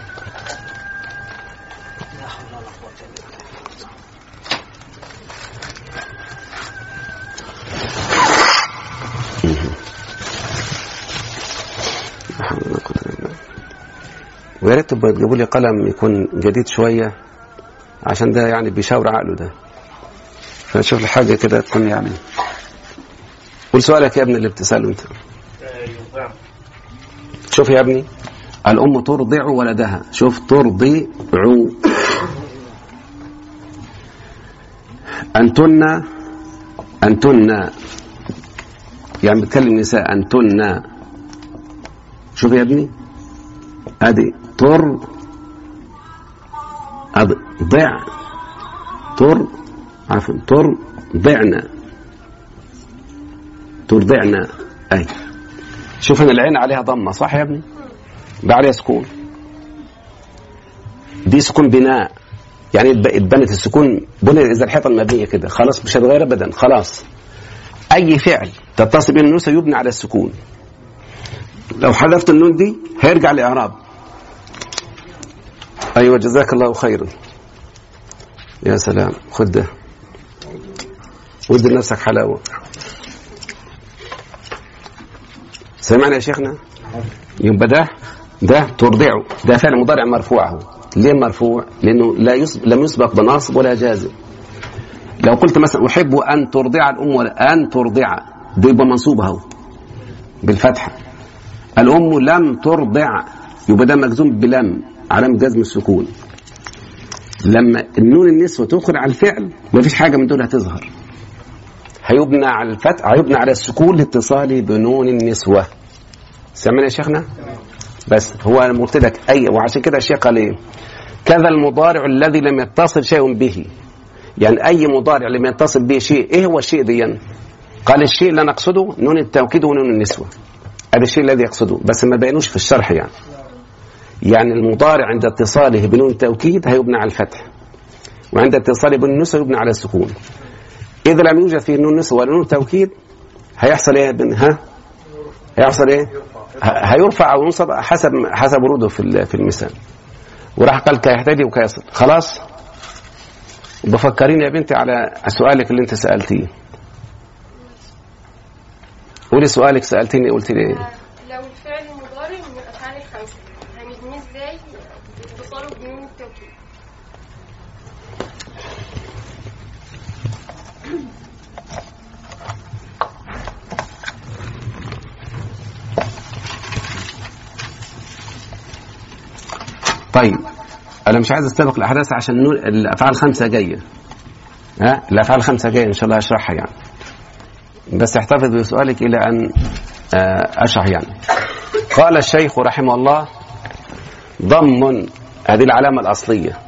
ريت تبقى تجيبوا لي قلم يكون جديد شوية عشان ده يعني بيشاور عقله ده. فنشوف لي حاجة كده تكون يعني. قول سؤالك يا ابني اللي بتسأله انت. شوف يا ابني. الأم ترضع ولدها. شوف ترضع. أنتن أنتن. يعني بتكلم نساء أنتن. شوف يا ابني. أدي. أدي ضع تر عفوا تر ضعنا ترضعنا أي. شوف ان العين عليها ضمة صح يا ابني؟ ده عليها سكون. دي سكون بناء. يعني اتب- اتبنت السكون يعني زي الحيطة المبنية كده. خلاص مش هتغير ابدا خلاص. أي فعل تتصل به النون سيبنى على السكون. لو حذفت النون دي هيرجع للإعراب. أيوه جزاك الله خيرا يا سلام. خد ده. ودي لنفسك حلاوة. سمعنا يا شيخنا؟ يبقى ده ده ترضعه. ده فعل مضارع مرفوع اهو ليه مرفوع؟ لأنه لا يسبق لم يسبق بناصب ولا جازم. لو قلت مثلا أحب أن ترضع الأم ولا أن ترضع ده يبقى منصوب اهو بالفتحة. الأم لم ترضع يبقى ده مجزوم بلم. علامة جزم السكون. لما النون النسوة تدخل على الفعل ما فيش حاجة من دول هتظهر. هيبنى على الفتح هيبنى على السكون لاتصاله بنون النسوة. سمعنا يا شيخنا؟ بس هو أنا قلت لك اي وعشان كده الشيخ قال إيه؟ كذا المضارع الذي لم يتصل شيء به. يعني أي مضارع لم يتصل به شيء إيه هو الشيء دي؟ قال الشيء اللي أنا أقصده نون التوكيد ونون النسوة. هذا الشيء الذي يقصده بس ما بينوش في الشرح يعني. يعني المضارع عند اتصاله بنون التوكيد هيبنى على الفتح وعند اتصاله بنون النسوه يبنى على السكون. إذا لم يوجد فيه نون نسوه ولا نون توكيد هيحصل بن ها؟ هيحصل إيه؟ ه- هيرفع أو ينصب حسب حسب وروده في في المثال وراح قال كيهتدي وكيصل خلاص؟ بفكرين يا بنتي على سؤالك اللي انت سألتيه. قولي سؤالك سألتيني قلت لي إيه لو الفعل مضارع من الافعال الخمسه هنبنيه إزاي باتصاله بنون التوكيد طيب أنا مش عايز أستبق الأحداث عشان نقول الأفعال الخمسة جاية. ها؟ الأفعال الخمسة جاية إن شاء الله اشرحها يعني. بس احتفظ بسؤالك إلى أن آه، أشرح يعني. قال الشيخ رحمه الله ضم هذه العلامة الأصلية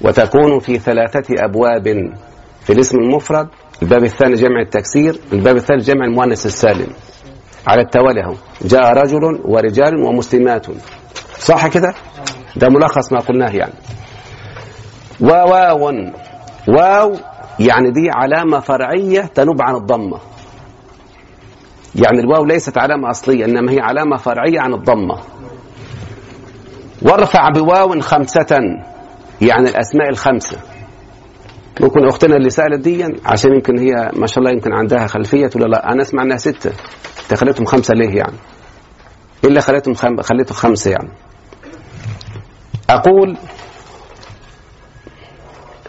وتكون في ثلاثة أبواب في الاسم المفرد. الباب الثاني جمع التكسير الباب الثالث جمع المؤنث السالم. على التوالي أهو جاء رجل ورجال ومسلمات. صح كده؟ ده ملخص ما قلناه يعني. وواو واو يعني دي علامة فرعية تنوب عن الضمة. يعني الواو ليست علامة أصلية إنما هي علامة فرعية عن الضمة. وارفع بواو خمسة يعني الأسماء الخمسة. ممكن أختنا اللي سألت دي عشان يمكن هي ما شاء الله يمكن عندها خلفية ولا لا. أنا أسمع أنها ستة. أنت خليتهم خمسة ليه يعني؟ إيه اللي خليتهم خم... خمسة يعني؟ أقول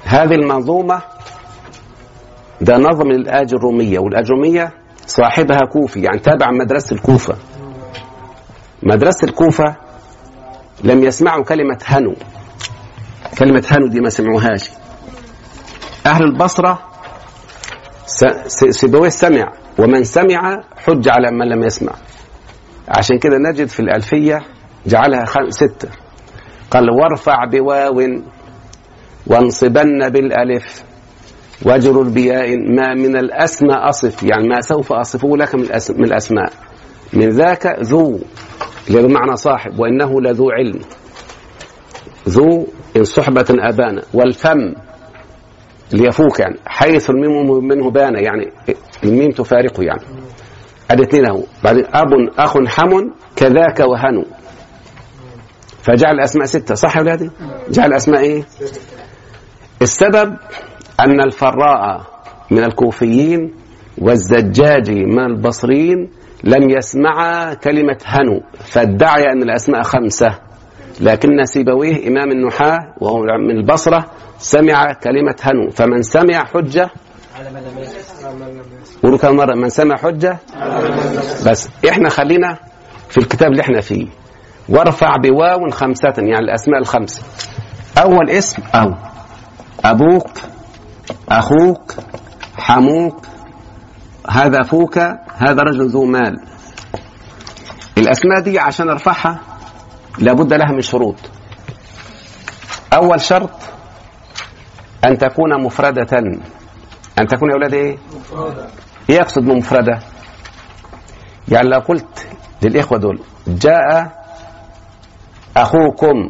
هذه المنظومة ده نظم للآج الرومية والأجرومية صاحبها كوفي يعني تابع مدرسة الكوفة. مدرسة الكوفة لم يسمعوا كلمة هنو. كلمة هنو دي ما سمعوهاش. أهل البصرة سيبويه سمع ومن سمع حج على من لم يسمع. عشان كده نجد في الألفية جعلها ستة. قال وارفع بواو وانصبن بالألف واجرر بياء ما من الأسماء أصف يعني ما سوف أصفه لك من الأسماء. من ذاك ذو اللي بمعنى صاحب وإنه لذو علم. ذو إن صحبة أبانا والفم اللي يفوق يعني حيث الميم منه بان يعني الميم تفارقه يعني. ادي اثنين اهو بعدين أب أخ حم كذاك وهنو فجعل الأسماء ستة صح يا أولادي؟ جعل الأسماء إيه؟ السبب أن الفراء من الكوفيين والزجاج من البصريين لم يسمعا كلمة هنو فادعي أن الأسماء خمسة لكن سيبويه إمام النحاة وهو من البصرة سمع كلمة هنو فمن سمع حجة يسمع قولوا كم مرة من سمع حجة بس إحنا خلينا في الكتاب اللي إحنا فيه وارفع بواو خمسة يعني الأسماء الخمسة. أول اسم أو. أبوك أخوك حموك هذا فوك هذا رجل ذو مال. الأسماء دي عشان أرفعها لابد لها من شروط. أول شرط أن تكون مفردة. أن تكون يا أولاد إيه؟ إيه يقصد بمفردة؟ يعني لو قلت للإخوة دول جاء أخوكم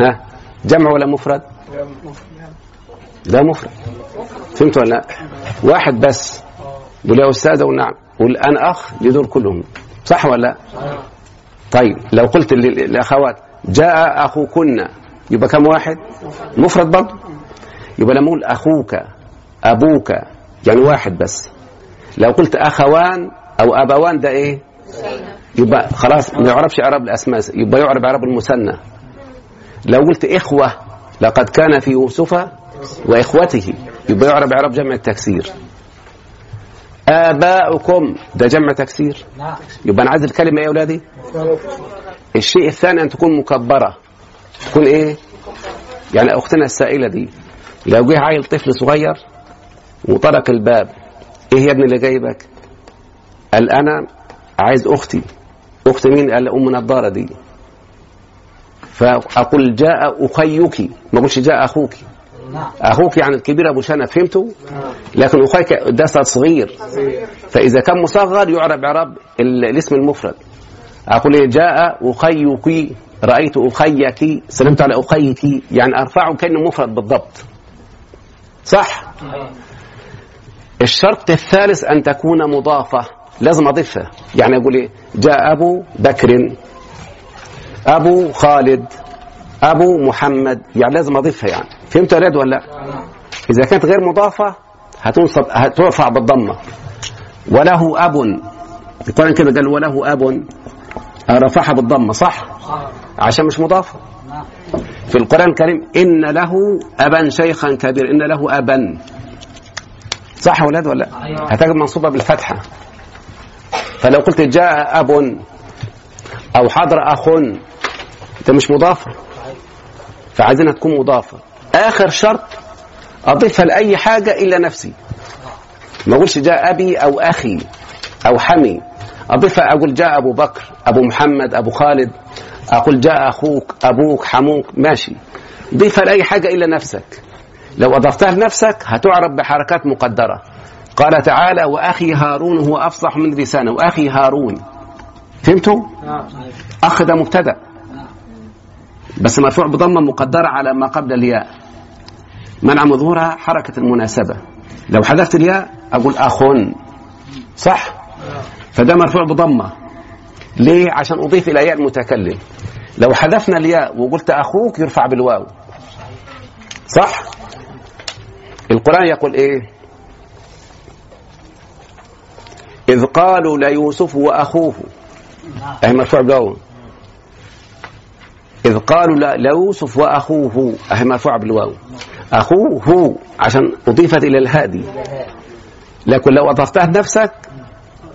ها جمع ولا مفرد؟ لا مفرد فهمت ولا لا؟ واحد بس يقول يا أستاذ أقول نعم قول أنا أخ لدول كلهم صح ولا لا؟ طيب لو قلت لل- للأخوات جاء أخوكن يبقى كم واحد؟ مفرد برضه يبقى لما أقول أخوك أبوك يعني واحد بس لو قلت أخوان أو أبوان ده إيه؟ يبقى خلاص ما يعرفش إعراب الأسماء يبقى يعرب إعراب المثنى لو قلت إخوة لقد كان في يوسف وإخوته يبقى يعرب إعراب جمع التكسير آباؤكم ده جمع تكسير يبقى أنا عايز الكلمة إيه يا أولادي؟ الشيء الثاني أن تكون مكبرة تكون إيه؟ يعني أختنا السائلة دي لو جه عيل طفل صغير وطرق الباب إيه يا ابني اللي جايبك؟ قال أنا عايز أختي أخت مين؟ قال أم نضارة دي. فأقول جاء أخيك. ما أقولش جاء أخوك. أخوك يعني الكبير أبو شنب فهمتوا؟ لكن أخيك ده صغير. فإذا كان مصغر يعرب إعراب ال- الاسم المفرد. أقول إيه؟ جاء أخيك. رأيت أخيك. سلمت على أخيك. يعني أرفعه كأنه مفرد بالضبط. صح؟ الشرط الثالث أن تكون مضافة. لازم أضيفها. يعني أقول إيه؟ جاء أبو بكر أبو خالد أبو محمد يعني لازم أضيفها يعني. فهمت يا ولاد ولا لا؟ إذا كانت غير مضافة هتنصب هترفع بالضمة. وله أب. القرآن كده قال وله أب. رفعها بالضمة صح؟ عشان مش مضافة. في القرآن الكريم إن له أبا شيخا كبير إن له أبا. صح يا ولاد ولا لا؟ أيوة. هتجد منصوبة بالفتحة. فلو قلت جاء أب أو حضر أخ ده مش مضافة فعايزينها تكون مضافة. آخر شرط أضيفها لأي حاجة إلا نفسي. ما أقولش جاء أبي أو أخي أو حمي. أضيفها أقول جاء أبو بكر أبو محمد أبو خالد. أقول جاء أخوك أبوك حموك ماشي. ضيفها لأي حاجة إلا نفسك. لو أضفتها لنفسك هتعرب بحركات مقدرة. قال تعالى وأخي هارون هو أفصح من لسانه. وأخي هارون. فهمتوا؟ نعم. أخ ده مبتدأ. بس مرفوع بضمة مقدرة على ما قبل الياء. منع مظهورها حركة المناسبة. لو حذفت الياء أقول أخ صح؟ فده مرفوع بضمة. ليه؟ عشان أضيف إلى ياء المتكلم. لو حذفنا الياء وقلت أخوك يرفع بالواو. صح؟ القرآن يقول إيه؟ إذ قالوا ليوسف وأخوه. أي مرفوع بالواو. إذ قالوا ليوسف وأخوه. أهي مرفوع بالواو. أخوه عشان أضيفت إلى الهادي. لكن لو أضفتها لنفسك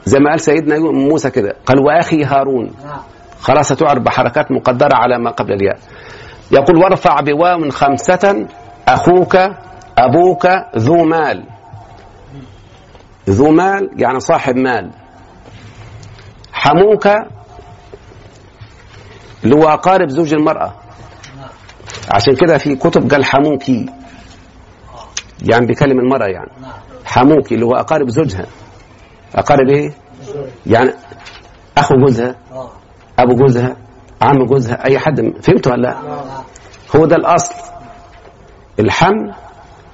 زي ما قال سيدنا موسى كده. قال وأخي هارون. خلاص هتعرب بحركات مقدرة على ما قبل الياء. يقول وارفع بواو خمسة أخوك أبوك ذو مال. ذو مال يعني صاحب مال. حموك اللي هو أقارب زوج المرأة. عشان كده في كتب قال حموكي يعني بيكلم المرأة يعني. حموكي اللي هو أقارب زوجها. أقارب إيه؟ يعني أخو جوزها أبو جوزها عم جوزها أي حد. فهمتوا ولا لا؟ هو ده الأصل. الحمل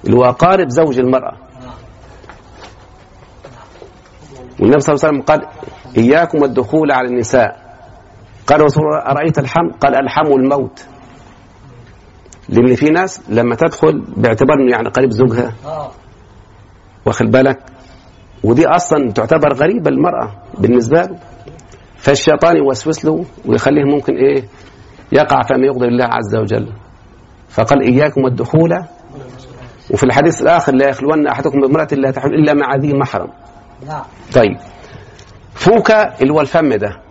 اللي هو أقارب زوج المرأة. والنبي صلى الله عليه وسلم قال إياكم والدخول على النساء. قال رسول الله أرأيت الحم قال الحم الموت. لأن في ناس لما تدخل باعتبار إنه يعني قريب زوجها. واخد بالك؟ ودي أصلا تعتبر غريبة المرأة بالنسبة له. فالشيطان يوسوس له ويخليه ممكن إيه يقع فيما يغضب الله عز وجل. فقال إياكم والدخول. وفي الحديث الآخر لا يخلون أحدكم بامرأة لا تحل إلا مع ذي محرم. نعم طيب. فوكا اللي هو الفم ده.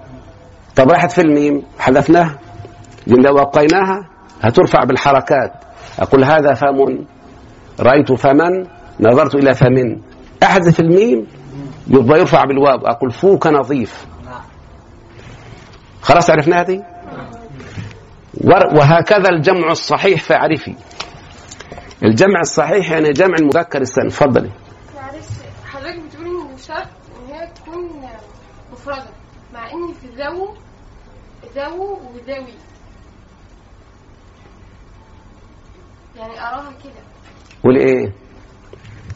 طب راحت في الميم حذفناها لو أبقيناها هترفع بالحركات. أقول هذا فم. رأيت فمن نظرت إلى فم. أحذف الميم. يبقى يرفع بالواو. أقول فوك نظيف. خلاص عرفنا هذه ور- وهكذا الجمع الصحيح فاعرفي الجمع الصحيح يعني جمع المذكر السالم تفضلي معلش حضرتك بتقولي ان شرط إن هي تكون مفردة مع إن في ذو ذو وذوي. يعني أراها كده. قولي إيه؟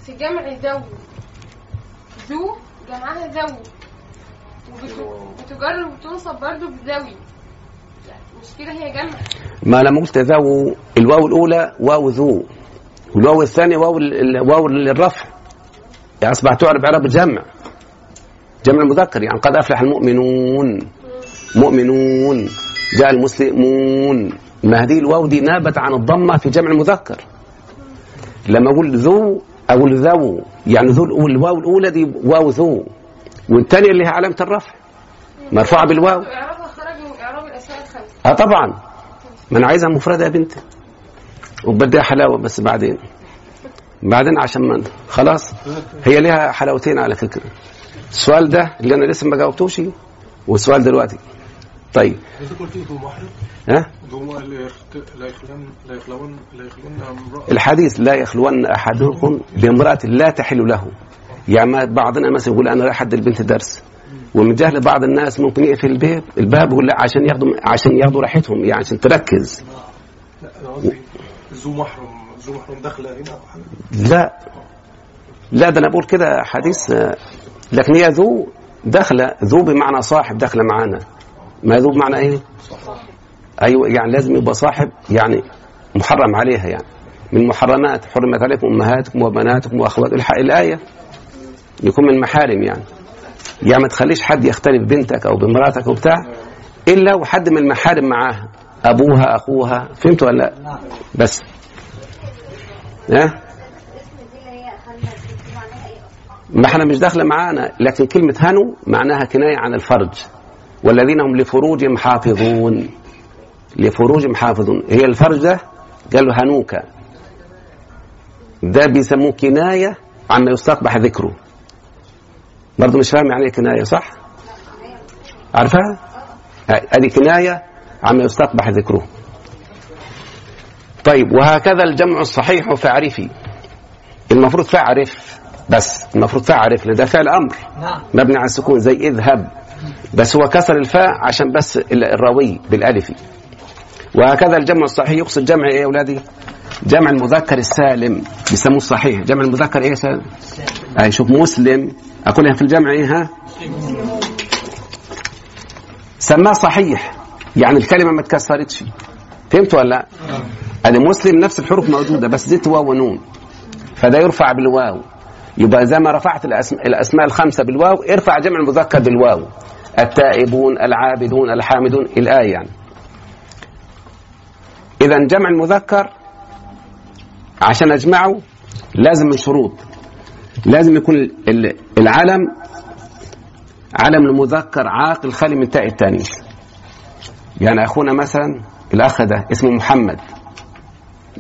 في جمع ذو ذو جمعها ذو. وبت- بتجر وتنصب برضو بذوي. يعني مش كده هي جمع. ما لما قلت ذو الواو الأولى واو ذو. والواو الثانية واو ال- ال- واو للرفع يعني اصبح تعرب إعراب الجمع. جمع المذكر يعني قد أفلح المؤمنون. مؤمنون. جاء المسلمون. ما هذه الواو دي نابت عن الضمة في جمع المذكر. لما أقول ذو أقول ذو. يعني ذو الواو الأولى دي واو ذو. والثانية اللي هي علامة الرفع. مرفوعة بالواو. آه طبعا. ما أنا عايزها مفردة يا بنتي. وبديها حلاوة بس بعدين. بعدين عشان ما خلاص. هي ليها حلاوتين على فكرة. السؤال ده اللي أنا لسه ما جاوبتوش والسؤال دلوقتي. طيب. محرم ها؟ الحديث لا يخلون أحدكم بامرأة لا تحل له. يعني ما بعضنا مثلا يقول أنا رايح ادي البنت درس. ومن جهل بعض الناس ممكن يقفل الباب الباب يقول لا عشان ياخدوا عشان ياخدوا راحتهم يعني عشان تركز. لا أنا قصدي ذو محرم. داخله هنا. لا. لا ده أنا بقول كده حديث لكن هي ذو داخله ذو بمعنى صاحب داخله معانا. ما ذو بمعنى إيه؟ أيوه يعني لازم يبقى صاحب يعني محرم عليها يعني. من محرمات حرمت عليكم أمهاتكم وبناتكم واخواتكم الح- الآية يكون من محارم يعني. يعني ما تخليش حد يختلف بنتك أو بمراتك أو بتاع إلا وحد من المحارم معاها أبوها أخوها. فهمت ولا لا؟ بس. ها؟ ما إحنا مش داخلة معانا لكن كلمة هنو معناها كناية عن الفرج. والذين هم لفروجهم حافظون. لفروجهم حافظون. هي الفرج ده؟ قالوا هنوكا ده بيسموه كناية عما يستقبح ذكره. برضه مش فاهم يعني إيه كناية صح؟ عارفها؟ هذه كناية عما يستقبح ذكره. طيب وهكذا الجمع الصحيح فاعرفي. المفروض فاعرف بس المفروض فاعرف لأن ده فعل أمر. نعم. مبني على السكون زي اذهب. بس هو كسر الفاء عشان بس ال- الراوي بالألف. وهكذا الجمع الصحيح يقصد جمع إيه يا أولادي؟ جمع المذكر السالم. بيسموه الصحيح جمع المذكر إيه سالم أي شوف مسلم. اقولها في الجمع إيه ها؟ سماه صحيح. يعني الكلمة ما اتكسرتش. فهمت ولا لا؟ ادي مسلم نفس الحروف موجودة بس زدت واو ونون. فده يرفع بالواو. يبقى زي ما رفعت الأسماء, الأسماء الخمسة بالواو ارفع جمع المذكر بالواو. التائبون العابدون الحامدون الآية يعني. إذا جمع المذكر عشان أجمعه لازم من شروط. لازم يكون ال- العلم علم المذكر عاقل خالي من تاء التانيث يعني أخونا مثلا الأخ ده اسمه محمد.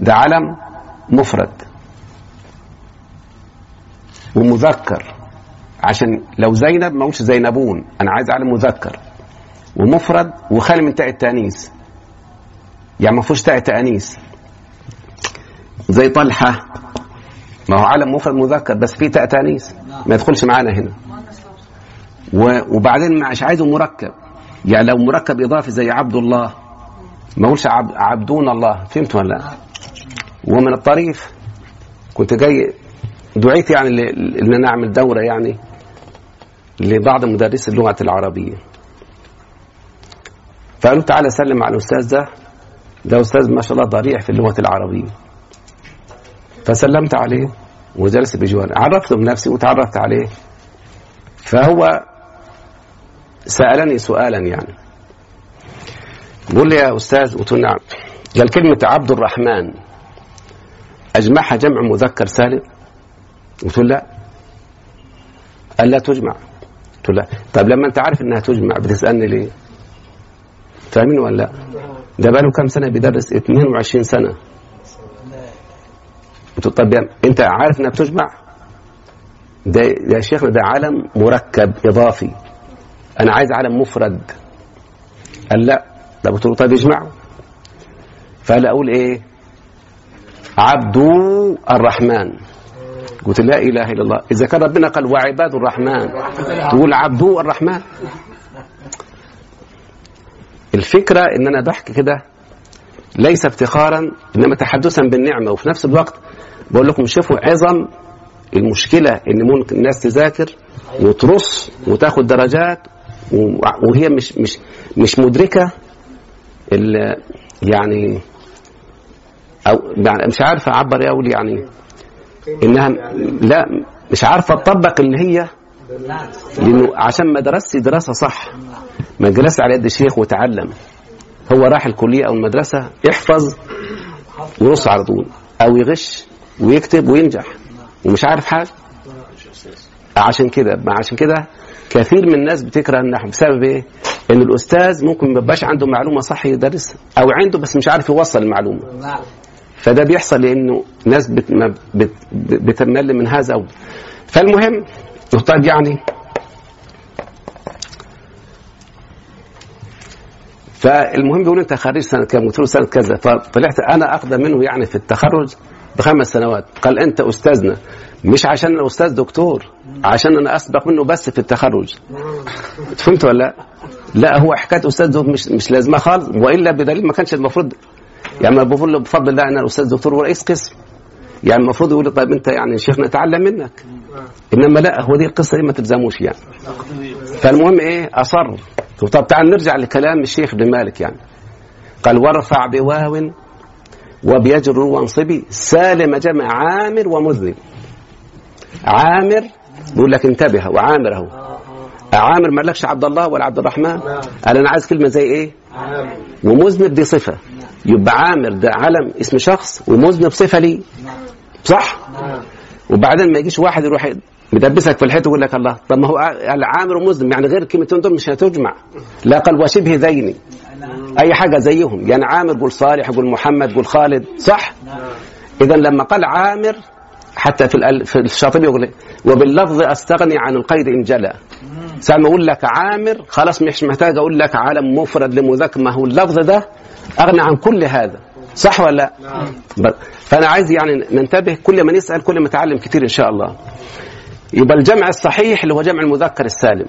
ده علم مفرد ومذكر. عشان لو زينب ما هوش زينبون أنا عايز علم مذكر ومفرد وخالي من تاء التأنيث. يعني ما فيهوش تاء تأنيث. زي طلحة. ما هو علم مفرد مذكر بس فيه تاء تأنيث. ما يدخلش معانا هنا. وبعدين مش عايزه مركب. يعني لو مركب إضافي زي عبد الله. ما اقولش عب عبدون الله. فهمت ولا لا؟ ومن الطريف. كنت جاي دعيت يعني إن أنا أعمل دورة يعني لبعض مدرسي اللغة العربية. فقالوا تعالى سلم على الأستاذ ده. ده أستاذ ما شاء الله ضريع في اللغة العربية. فسلمت عليه وجلس بجواري عرفته بنفسي وتعرفت عليه. فهو سألني سؤالا يعني. بقول لي يا أستاذ قلت له نعم قال كلمة عبد الرحمن. أجمعها جمع مذكر سالم؟ قلت لا. قال لا تجمع. قلت لا. طب لما أنت عارف إنها تجمع بتسألني ليه؟ فاهمين ولا لا؟ ده بقاله كام سنة بيدرس؟ 22 سنة. طب أنت عارف إنها بتجمع؟ ده يا شيخنا ده علم مركب إضافي. أنا عايز علم مفرد. قال لا. ده قلت له طيب اجمعه. فقال أقول إيه؟ عبدو الرحمن. قلت لا إله إلا الله. إذا كان ربنا قال وعباد الرحمن. تقول عبدو الرحمن. الفكرة إن أنا بحكي كده ليس افتخارا إنما تحدثا بالنعمة. وفي نفس الوقت بقول لكم شوفوا عظم المشكلة إن ممكن الناس تذاكر وترص وتاخد درجات وهي مش مش مش مدركة ال- يعني أو يعني مش عارف اعبر يا اولي يعني إنها لا مش عارفة تطبق اللي هي لأنه عشان ما درستش دراسة صح. ما جلس على يد الشيخ وتعلم. هو راح الكلية أو المدرسة يحفظ ويرص على طول. أو يغش ويكتب وينجح. ومش عارف حاجة عشان كده. عشان كده كثير من الناس بتكره النحو بسبب إيه؟ إن الأستاذ ممكن ما يبقاش عنده معلومة صح يدرسها أو عنده بس مش عارف يوصل المعلومة. فده بيحصل لأنه ناس بت بت بتمل من هذا أو فالمهم طيب يعني. فالمهم بيقول أنت خريج سنة كام؟ قلت له سنة كذا. فطلعت أنا اقدم منه يعني في التخرج بخمس سنوات. قال أنت أستاذنا. مش عشان أنا أستاذ دكتور عشان أنا أسبق منه بس في التخرج. فهمت ولا لا؟ لا هو حكاية أستاذ مش مش لازمة خالص وإلا بدليل ما كانش المفروض يعني له بفضل الله أنا الأستاذ دكتور ورئيس قسم. يعني المفروض يقول طيب أنت يعني شيخنا اتعلم منك. إنما لا هو دي القصة دي ما تلزموش يعني. فالمهم إيه أصر. طب تعال نرجع لكلام الشيخ ابن مالك يعني. قال وارفع بواو وبيجر وانصبي سالم جمع عامر ومذنب. عامر بيقول لك انتبه وعامر اهو عامر ما لكش عبد الله ولا عبد الرحمن؟ قال أنا عايز كلمة زي إيه؟ ومذنب دي صفة. يبقى عامر ده علم اسم شخص ومذنب صفة ليه. صح؟ وبعدين ما يجيش واحد يروح مدبسك في الحيط ويقول لك الله. طب ما هو قال عامر ومذنب يعني غير الكلمتين دول مش هتجمع. لا قال وشبه ذيني أي حاجة زيهم. يعني عامر قول صالح قول محمد قول خالد. صح؟ اذا لما قال عامر حتى في في الشاطبي يقول؟ وباللفظ أستغني عن القيد إن جلى ساعة ما أقول لك عامر خلاص مش محتاج أقول لك علم مفرد لمذكر ما هو اللفظ ده أغنى عن كل هذا. صح ولا لا؟ ب- فأنا عايز يعني ننتبه كل ما نسال كل ما نتعلم كتير إن شاء الله. يبقى الجمع الصحيح اللي هو جمع المذكر السالم.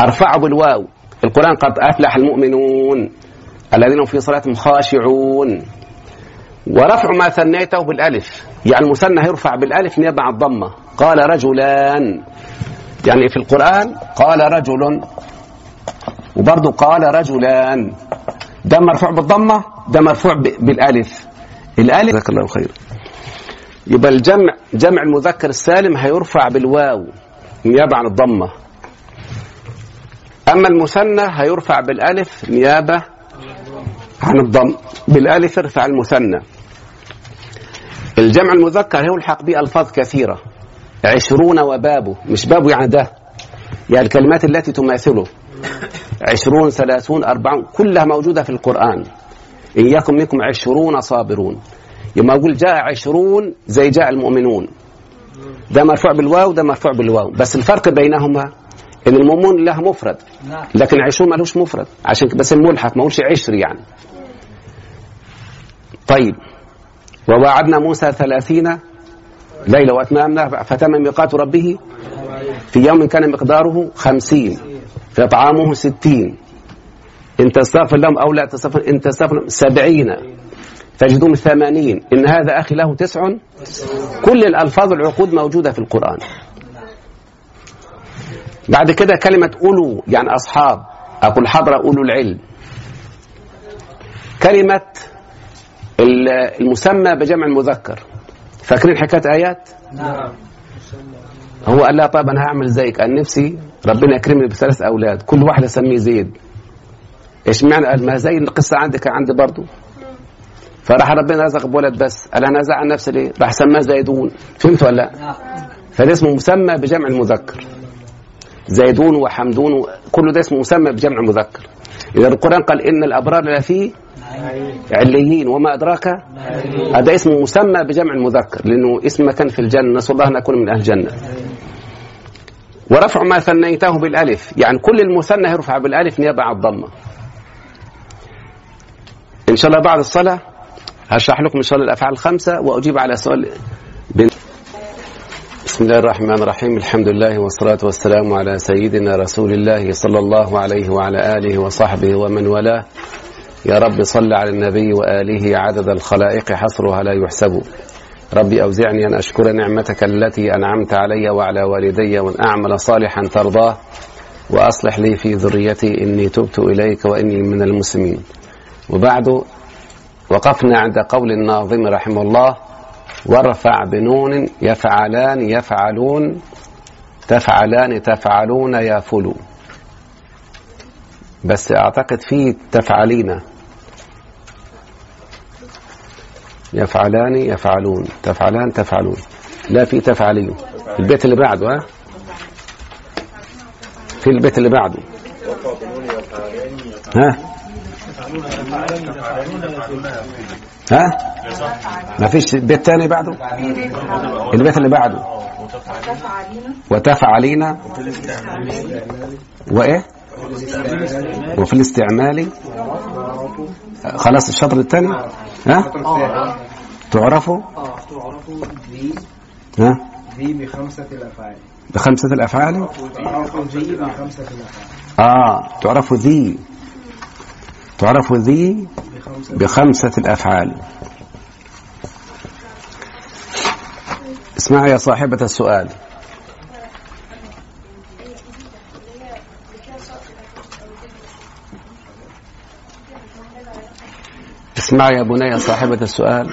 ارفعه بالواو. القرآن قد أفلح المؤمنون. الذين في صلاتهم خاشعون. ورفع ما ثنيته بالألف. يعني المثنى هيرفع بالألف نيابه عن الضمة. قال رجلان. يعني في القرآن قال رجل وبرضه قال رجلان. ده مرفوع بالضمة ده مرفوع بالألف. الألف جزاك الله خير. يبقى الجمع جمع المذكر السالم هيرفع بالواو نيابة عن الضمة. أما المثنى هيرفع بالألف نيابة عن الضم بالألف ارفع المثنى. الجمع المذكر يلحق به ألفاظ كثيرة. عشرون وبابه مش بابه يعني ده يعني الكلمات التي تماثله. عشرون ثلاثون أربعون كلها موجودة في القرآن. إن يكن منكم عشرون صابرون. يوم أقول جاء عشرون زي جاء المؤمنون. ده مرفوع بالواو ده مرفوع بالواو. بس الفرق بينهما إن المؤمنون له مفرد. لكن عشرون ملوش مفرد. عشان بس الملحق ما اقولش عشر يعني. طيب. ووعدنا موسى ثلاثين ليلة وأتمامنا فتم ميقات ربه في يوم كان مقداره خمسين فطعامه ستين. إن تستغفر لهم أو لا تستغفر إن تستغفر لهم سبعين تجدون ثمانين. إن هذا أخي له تسع. كل الألفاظ العقود موجودة في القرآن. بعد كده كلمة أولو يعني أصحاب. أقول حضر أولو العلم. كلمة المسمى بجمع المذكر. فاكرين حكاية آيات؟ نعم هو قال لها طيب أنا هعمل زيك. قال نفسي ربنا يكرمني بثلاث أولاد كل واحد أسميه زيد. إيش معنى؟ قال ما زي القصة عندك عندي برضو. فراح ربنا رزق بولد بس. قال أنا ازعل نفسي ليه؟ راح سماه زيدون. فهمت ولا لا؟ فده اسمه مسمى بجمع المذكر. زيدون وحمدون كله ده اسمه مسمى بجمع مذكر إذا القرآن قال إن الأبرار لفي عليين وما أدراك هذا اسمه مسمى بجمع المذكر لأنه اسم مكان في الجنة نسأل الله أن نكون من أهل الجنة ورفع ما ثنيته بالألف يعني كل المثنى يرفع بالألف نيابة عن الضمة إن شاء الله بعد الصلاة هشرح لكم إن شاء الله الأفعال الخمسة وأجيب على سؤال. بسم الله الرحمن الرحيم الحمد لله والصلاه والسلام على سيدنا رسول الله صلى الله عليه وعلى اله وصحبه ومن والاه يا رب صل على النبي واله عدد الخلائق حصرها لا يحسب ربي أوزعني أن أشكر نعمتك التي أنعمت علي وعلى والدي وأن أعمل صالحا ترضاه وأصلح لي في ذريتي إني تبت إليك وإني من المسلمين وبعد وقفنا عند قول الناظم رحمه الله وارفع بنون يفعلان يفعلون تفعلان تفعلون يافلوا بس أعتقد في تفعلين. يفعلان يفعلون. تفعلان تفعلون. لا في تفعلين. البيت اللي بعده ها؟ في البيت اللي بعده. ها؟ ها؟ ما فيش بيت تاني بعده؟ البيت اللي بعده. وتفعلين. وإيه؟ وفي الاستعمال. خلاص الشطر الثاني ها؟ تعرفوا ها؟ بخمسة الأفعال. بخمسة الأفعال تعرف ذي بخمسة الأفعال. آه تعرف ذي تعرف ذي؟ بخمسة الأفعال. اسمعي يا صاحبة السؤال. اسمعي يا بني صاحبة السؤال.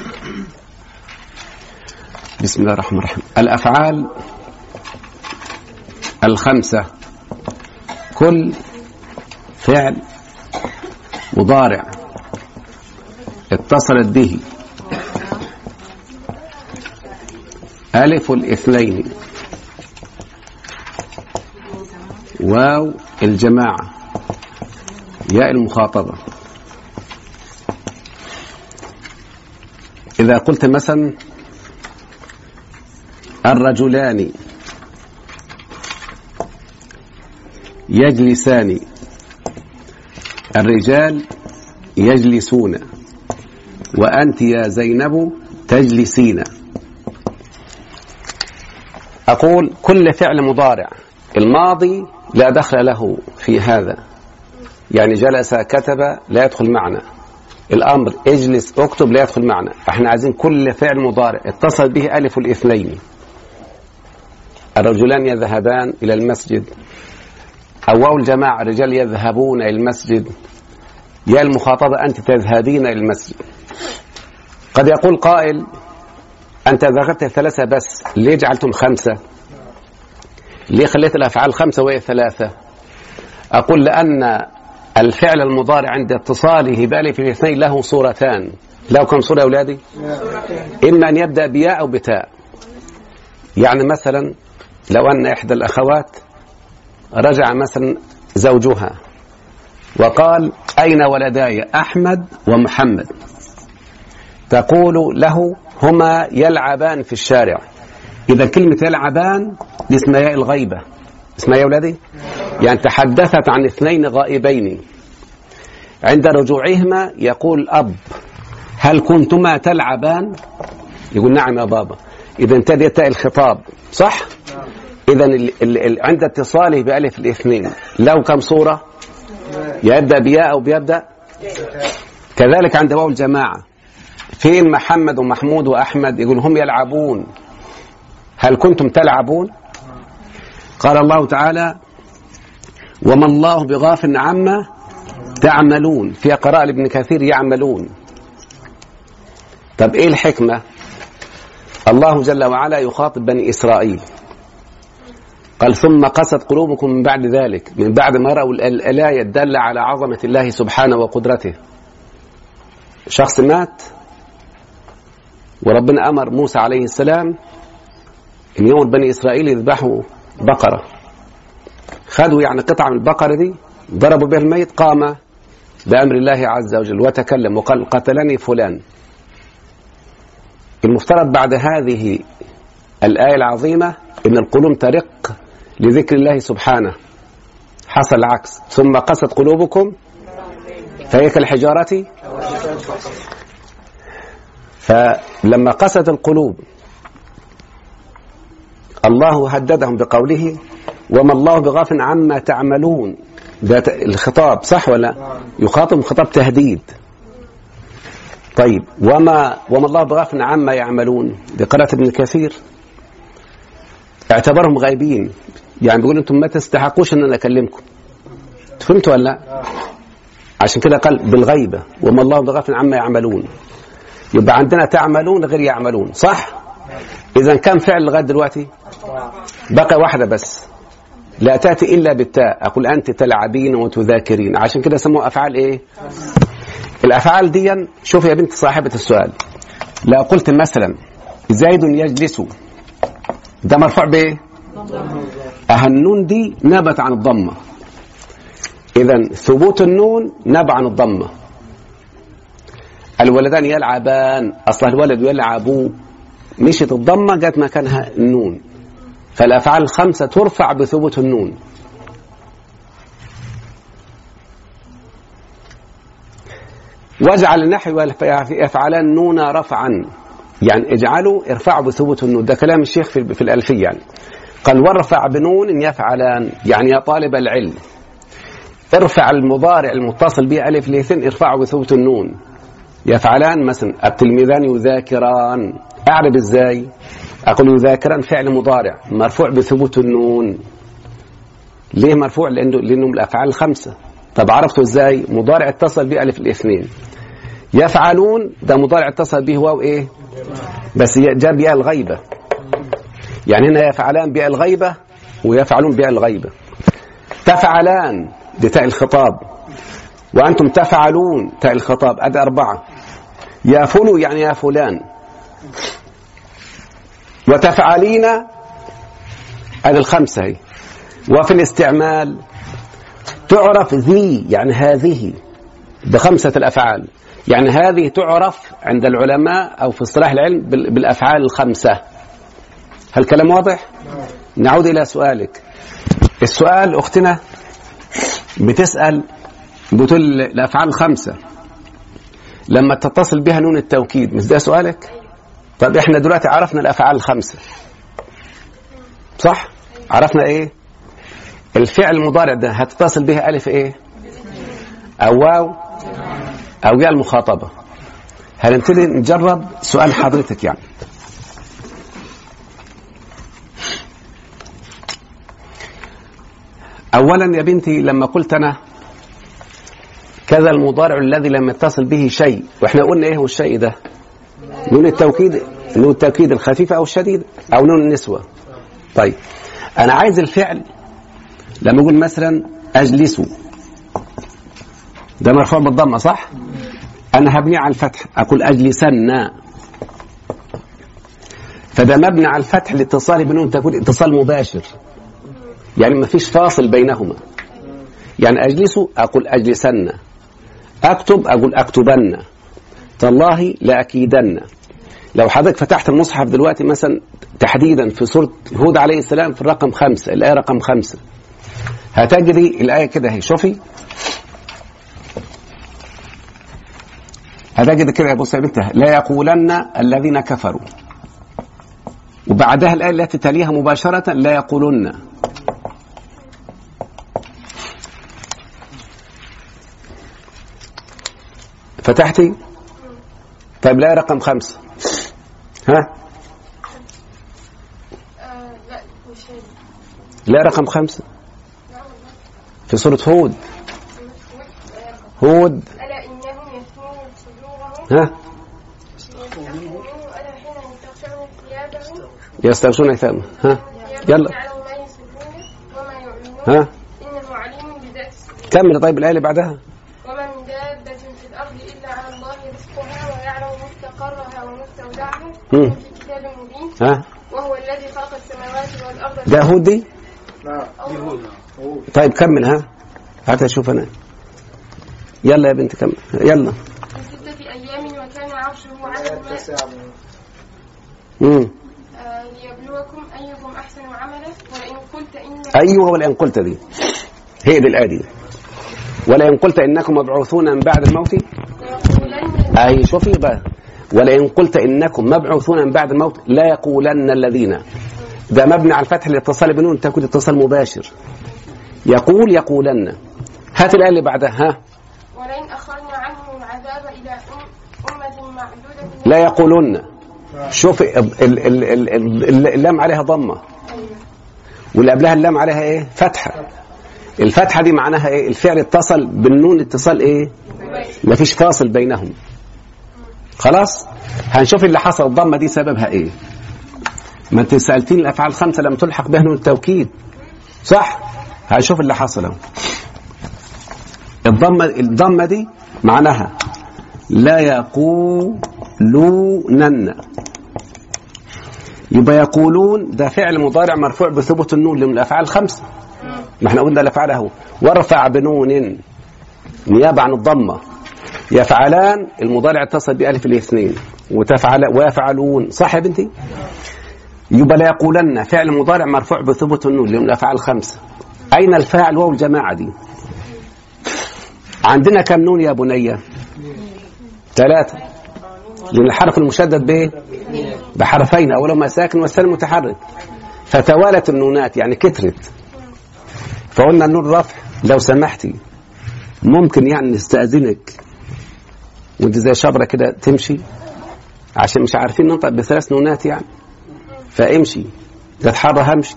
بسم الله الرحمن الرحيم. الأفعال الخمسة. كل فعل مضارع. اتصلت به. ألف الاثنين. واو الجماعة. ياء المخاطبة. إذا قلت مثلا الرجلان يجلسان. الرجال يجلسون وأنت يا زينب تجلسين. أقول كل فعل مضارع الماضي لا دخل له في هذا. يعني جلس كتب لا يدخل معنا. الأمر اجلس اكتب لا يدخل معنا. إحنا عايزين كل فعل مضارع. اتصل به ألف الاثنين. الرجلان يذهبان إلى المسجد. أو الجماعة الرجال يذهبون إلى المسجد. يا المخاطبة أنت تذهبين إلى المسجد. قد يقول قائل أنت ذكرت ثلاثة بس ليه جعلتم خمسة؟ ليه خليت الأفعال خمسة وهي ثلاثة؟ أقول لأن الفعل المضارع عند اتصاله بألف الاثنين له صورتان. له كم صورة يا أولادي؟ إما أن يبدأ بياء أو بتاء. يعني مثلا لو أن إحدى الأخوات رجع مثلا زوجها وقال أين ولداي أحمد ومحمد؟ تقول له هما يلعبان في الشارع. إذا كلمة يلعبان دي اسمها ياء الغيبة. اسمها يا ولادي يعني تحدثت عن اثنين غائبين. عند رجوعهما يقول أب هل كنتما تلعبان؟ يقول نعم يا بابا. إذا انتهى تاء الخطاب صح؟ إذا عند اتصاله بألف الاثنين. له كم صورة؟ يبدأ بياء أو بيبدأ؟ كذلك عند واو الجماعة. فين محمد ومحمود وأحمد؟ يقول هم يلعبون. هل كنتم تلعبون؟ قال الله تعالى وما الله بغافل عما تعملون. في قراءة لابن كثير يعملون. طب إيه الحكمة؟ الله جل وعلا يخاطب بني إسرائيل. قال ثم قست قلوبكم من بعد ذلك من بعد ما رأوا ال- ال- الآية الدالة على عظمة الله سبحانه وقدرته. شخص مات وربنا أمر موسى عليه السلام أن يوم بني إسرائيل يذبحوا بقرة. خدوا يعني قطعة من البقرة دي ضربوا بها الميت قام بأمر الله عز وجل وتكلم وقال قتلني فلان. المفترض بعد هذه الآية العظيمة أن القلوب ترق لذكر الله سبحانه. حصل العكس. ثم قست قلوبكم فهي كالحجارة فلما قست القلوب الله هددهم بقوله وما الله بغافل عما تعملون. ده الخطاب صح ولا؟ يخاطب خطاب تهديد. طيب وما وما الله بغافل عما يعملون. بقراءة ابن كثير. اعتبرهم غايبين يعني بيقول أنتم ما تستحقوش ان أنا اكلمكم. فهمتوا ولا لا؟ عشان كده قال بالغيبة وما الله بغافل عما يعملون. يبقى عندنا تعملون غير يعملون صح؟ إذا كم فعل لغاية دلوقتي؟ بقى واحدة بس. لا تأتي إلا بالتاء. أقول أنت تلعبين وتذاكرين. عشان كده سموها أفعال إيه؟ الأفعال دي شوف يا بنت صاحبة السؤال. لو قلت مثلا زيد يجلس ده مرفوع بإيه؟ أه النون دي نبت عن الضمة. اذا ثبوت النون نبع عن الضمة. الولدان يلعبان أصلا الولد يلعبوا مشت الضمة جت مكانها النون. فالأفعال الخمسة ترفع بثبوت النون. واجعل النحو يفعلان نون رفعا. يعني اجعلوا ارفعوا بثبوت النون. ده كلام الشيخ في, في الألفية يعني. قال وارفع بنون يفعلان يعني يا طالب العلم. ارفع المضارع المتصل به ألف الاثنين ارفعه بثبوت النون. يفعلان مثلا التلميذان يذاكران. أعرب إزاي؟ أقول يذاكران فعل مضارع مرفوع بثبوت النون. ليه مرفوع؟ لأنه, لأنه من الأفعال الخمسة. طب عرفته إزاي؟ مضارع اتصل به ألف الاثنين يفعلون ده مضارع اتصل به واو إيه؟ بس جاب ياء الغيبة. يعني هنا يفعلان بياء الغيبة ويفعلون بياء الغيبة. تفعلان بتاء الخطاب. وأنتم تفعلون تاء الخطاب. أدي أربعة. يا فلو يعني يا فلان. وتفعلين هذه الخمسة هي. وفي الاستعمال تعرف ذي يعني هذه بخمسة الأفعال. يعني هذه تعرف عند العلماء أو في اصطلاح العلم بالأفعال الخمسة. هل كلام واضح؟ نعود إلى سؤالك السؤال أختنا بتسأل بتقول الأفعال الخمسة لما تتصل بها نون التوكيد مش ده سؤالك؟ طب إحنا دلوقتي عرفنا الأفعال الخمسة صح؟ عرفنا إيه؟ الفعل المضارع ده هتتصل به ألف إيه؟ أو واو أو ياء المخاطبة هنبتدي نجرب سؤال حضرتك يعني أولا يا بنتي لما قلت أنا كذا المضارع الذي لم يتصل به شيء وإحنا قلنا إيه هو الشيء ده؟ نون التوكيد نون التوكيد الخفيفة أو الشديدة أو نون النسوة. طيب أنا عايز الفعل لما أقول مثلا أجلس ده مرفوع بالضمة صح؟ أنا هبني على الفتح أقول أجلسن. فده مبني على الفتح لاتصال بينهم تكون اتصال مباشر. يعني ما فيش فاصل بينهما. يعني أجلس أقول أجلسن. أكتب أقول أكتبن. تالله لأكيدن لو حضرتك فتحت المصحف دلوقتي مثلا تحديدا في سورة هود عليه السلام في الرقم خمسة الآية رقم خمسة. هتجري الآية كده أهي شوفي. هتجد كده يا بص يا بنتها لا يقولن الذين كفروا. وبعدها الآية التي تليها مباشرة لا يقولن. فتحتي طيب لا رقم خمسة ها؟ لا رقم خمسة في سورة هود. هود. ها؟ يستغشون ثيابهم ها؟ يلا. ها؟ كمل طيب الآية اللي بعدها وما من دابة في الأرض إلا على الله رزقها ويعلم مستقرها ومستودعها مم. كتاب مبين ها؟ وهو الذي خلق السماوات والأرض. ده هود دي نعم أول طيب كمل ها. هات أشوف أنا. يلا يا بنت كمل. يلا. في ستة أيام وكان عرشه على الماء. امم آه، ليبلوكم أيكم أحسن عملا ولئن قلت إن أيوه ولا ان قلت دي. هي دي الآية دي. ولا ان قلت إنكم مبعوثون من بعد الموت. ليقولن أي شوفي بقى. ولئن قلت إنكم مبعوثون من بعد الموت لا يقولن الذين. ده مبني على الفتح الاتصال بنون تكون اتصال مباشر. يقول يقولن. هات الايه اللي بعدها ها. ولئن أخرنا عنهم العذاب إلى أم أمة معدودة. لا يقولن. شوف ال- ال- ال- ال- ال- اللام عليها ضمة. واللي قبلها اللام عليها إيه؟ فتحة. الفتحة دي معناها إيه؟ الفعل اتصل بالنون اتصال إيه؟ مفيش فاصل بينهم. خلاص؟ هنشوف اللي حصل. الضمة دي سببها إيه؟ ما أنت سالتين الأفعال الخمسة لم تلحق بها التوكيد. صح؟ هنشوف اللي حصل أهو. الضمه الضمة دي معناها لا يقولونن. يبقى يقولون ده فعل مضارع مرفوع بثبوت النون من الأفعال الخمسة. ما إحنا قلنا الأفعال أهو. وارفع بنون. نيابة عن الضمة. يفعلان المضارع اتصل بألف الاثنين. وتفعل ويفعلون. صح يا بنتي يبقى لا يقولن فعل مضارع مرفوع بثبوت النون من الأفعال الخمسه أين الفاعل واو الجماعة دي؟ عندنا كم نون يا بنيه ثلاثة. لأن الحرف المشدد بايه بحرفين اولهما ساكن والثاني متحرك. فتوالت النونات يعني كترت. فقلنا النون رفع لو سمحتي. ممكن يعني نستأذنك. وانت زي شبرة كده تمشي عشان مش عارفين ننطق بثلاث نونات يعني. فامشي تتحرى همشي.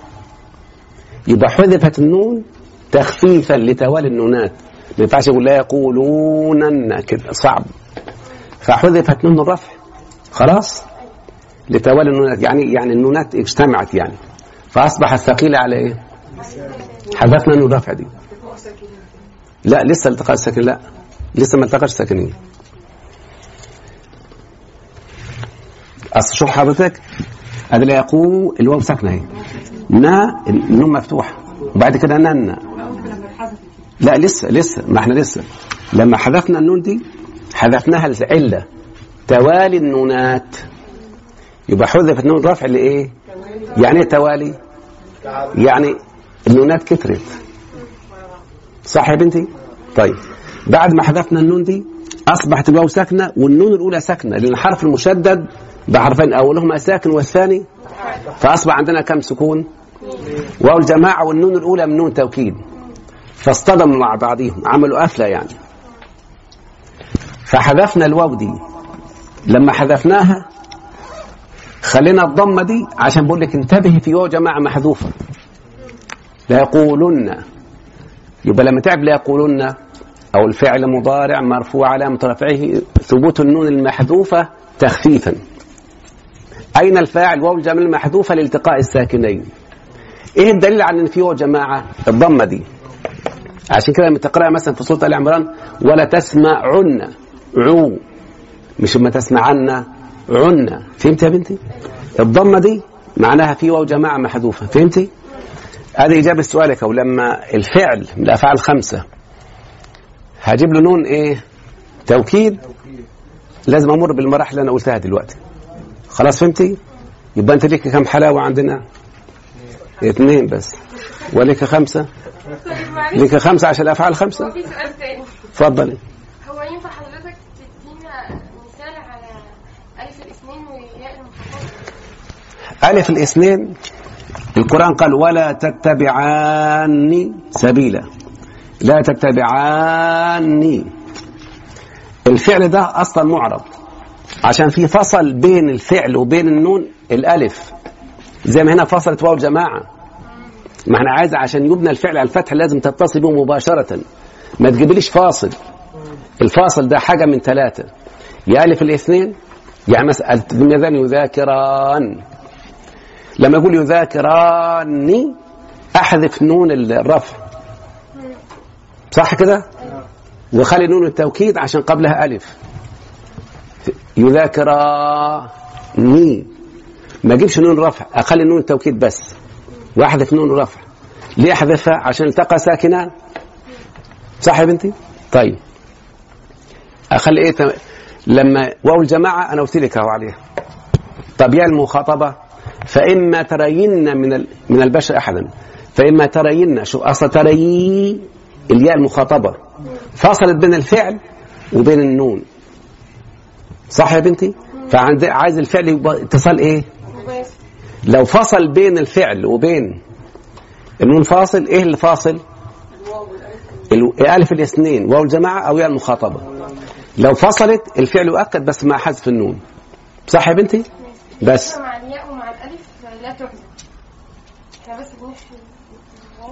يبقى حذفت النون تخفيفا لتوالي النونات. ما ينفعش يقول لا يقولونن كده صعب. فحذفت نون الرفع. خلاص؟ لتوالي النونات. يعني يعني النونات اجتمعت يعني. فأصبح الثقيله على إيه؟ حذفنا نون الرفع دي. لا لسه التقاء الساكن لا لسه ما التقاش ساكنين أصل شوف حضرتك ادي لا يقول الواو ساكنة اهي نا النون مفتوحه وبعد كده نن لا لسه لسه ما إحنا لسه. لما حذفنا النون دي حذفناها لعلة توالي النونات. يبقى حذفت نون رفع لإيه؟ يعني إيه توالي؟ يعني النونات كترت. صح يا بنتي؟ طيب. بعد ما حذفنا النون دي أصبحت الواو ساكنة والنون الأولى ساكنة لأن الحرف المشدد بحرفين اولهما ساكن والثاني؟ فأصبح عندنا كم سكون؟ واو الجماعة والنون الأولى من نون توكيد. فاصطدموا مع بعضهم عملوا قفلة يعني. فحذفنا الواو دي. لما حذفناها خلينا الضمة دي عشان بقول لك انتبهي في واو جماعة محذوفة. لا يقولن. يبقى لما تعرب لا يقولن أقول الفعل مضارع مرفوع علامة رفعه ثبوت النون المحذوفة تخفيفا. أين الفاعل واو الجمع المحذوفة لالتقاء الساكنين؟ إيه الدليل على إن في واو جماعة؟ الضمة دي. عشان كده لما تقرأها مثلا في سورة آل عمران ولا تسمعن عو. مش ما تسمعن عن. فهمت يا بنتي؟ الضمة دي معناها في واو جماعة محذوفة. فهمتي؟ هذه إجابة سؤالك ولما الفعل من الأفعال الخمسة هجيب له نون إيه؟ توكيد؟ لازم أمر بالمراحل اللي أنا قلتها دلوقتي. خلاص فهمتي؟ يبقى أنت ليك كم حلاوة عندنا؟ اثنين بس. وليك خمسة؟ ليك خمسة عشان الأفعال خمسة؟ في سؤال تاني. اتفضلي. هو ينفع حضرتك تدينا مثال على ألف الاثنين وياء المخففة؟ ألف الاثنين. القرآن قال ولا تتبعاني سبيلا. لا تتبعاني. الفعل ده أصلا معرض عشان في فصل بين الفعل وبين النون الألف. زي ما هنا فصلت واو جماعة. ما إحنا عايز عشان يبنى الفعل على الفتح لازم تتصل به مباشرة. ما تجيبليش فاصل. الفاصل ده حاجة من ثلاثة. يا ألف الاثنين يعني مثلا الميزان يذاكران. لما يقول يذاكراني أحذف نون الرفع. صح كده؟ وخلي نون التوكيد عشان قبلها الف يذاكراني ما اجيبش نون رفع اخلي نون التوكيد بس. واحذف نون الرفع ليه أحذفها؟ عشان التقى ساكنان صح يا بنتي؟ طيب. اخلي إيه؟ تم... لما واو الجماعة أنا قلت لك أهو عليها. طب يا المخاطبة فإما ترين من ال... من البشر أحدا فإما ترين شو؟ أصل تري الياء المخاطبة. فصلت بين الفعل وبين النون. صح يا بنتي؟ فعند عايز الفعل يبقى اتصال إيه؟ لو فصل بين الفعل وبين النون فاصل إيه اللي فاصل ال- ألف الاثنين واو الجماعة أو ياء المخاطبة. لو فصلت الفعل يؤكد بس مع حذف النون. صح يا بنتي؟ بس. مع الياء ومع الألف لا تحذف. إحنا بس بنحشي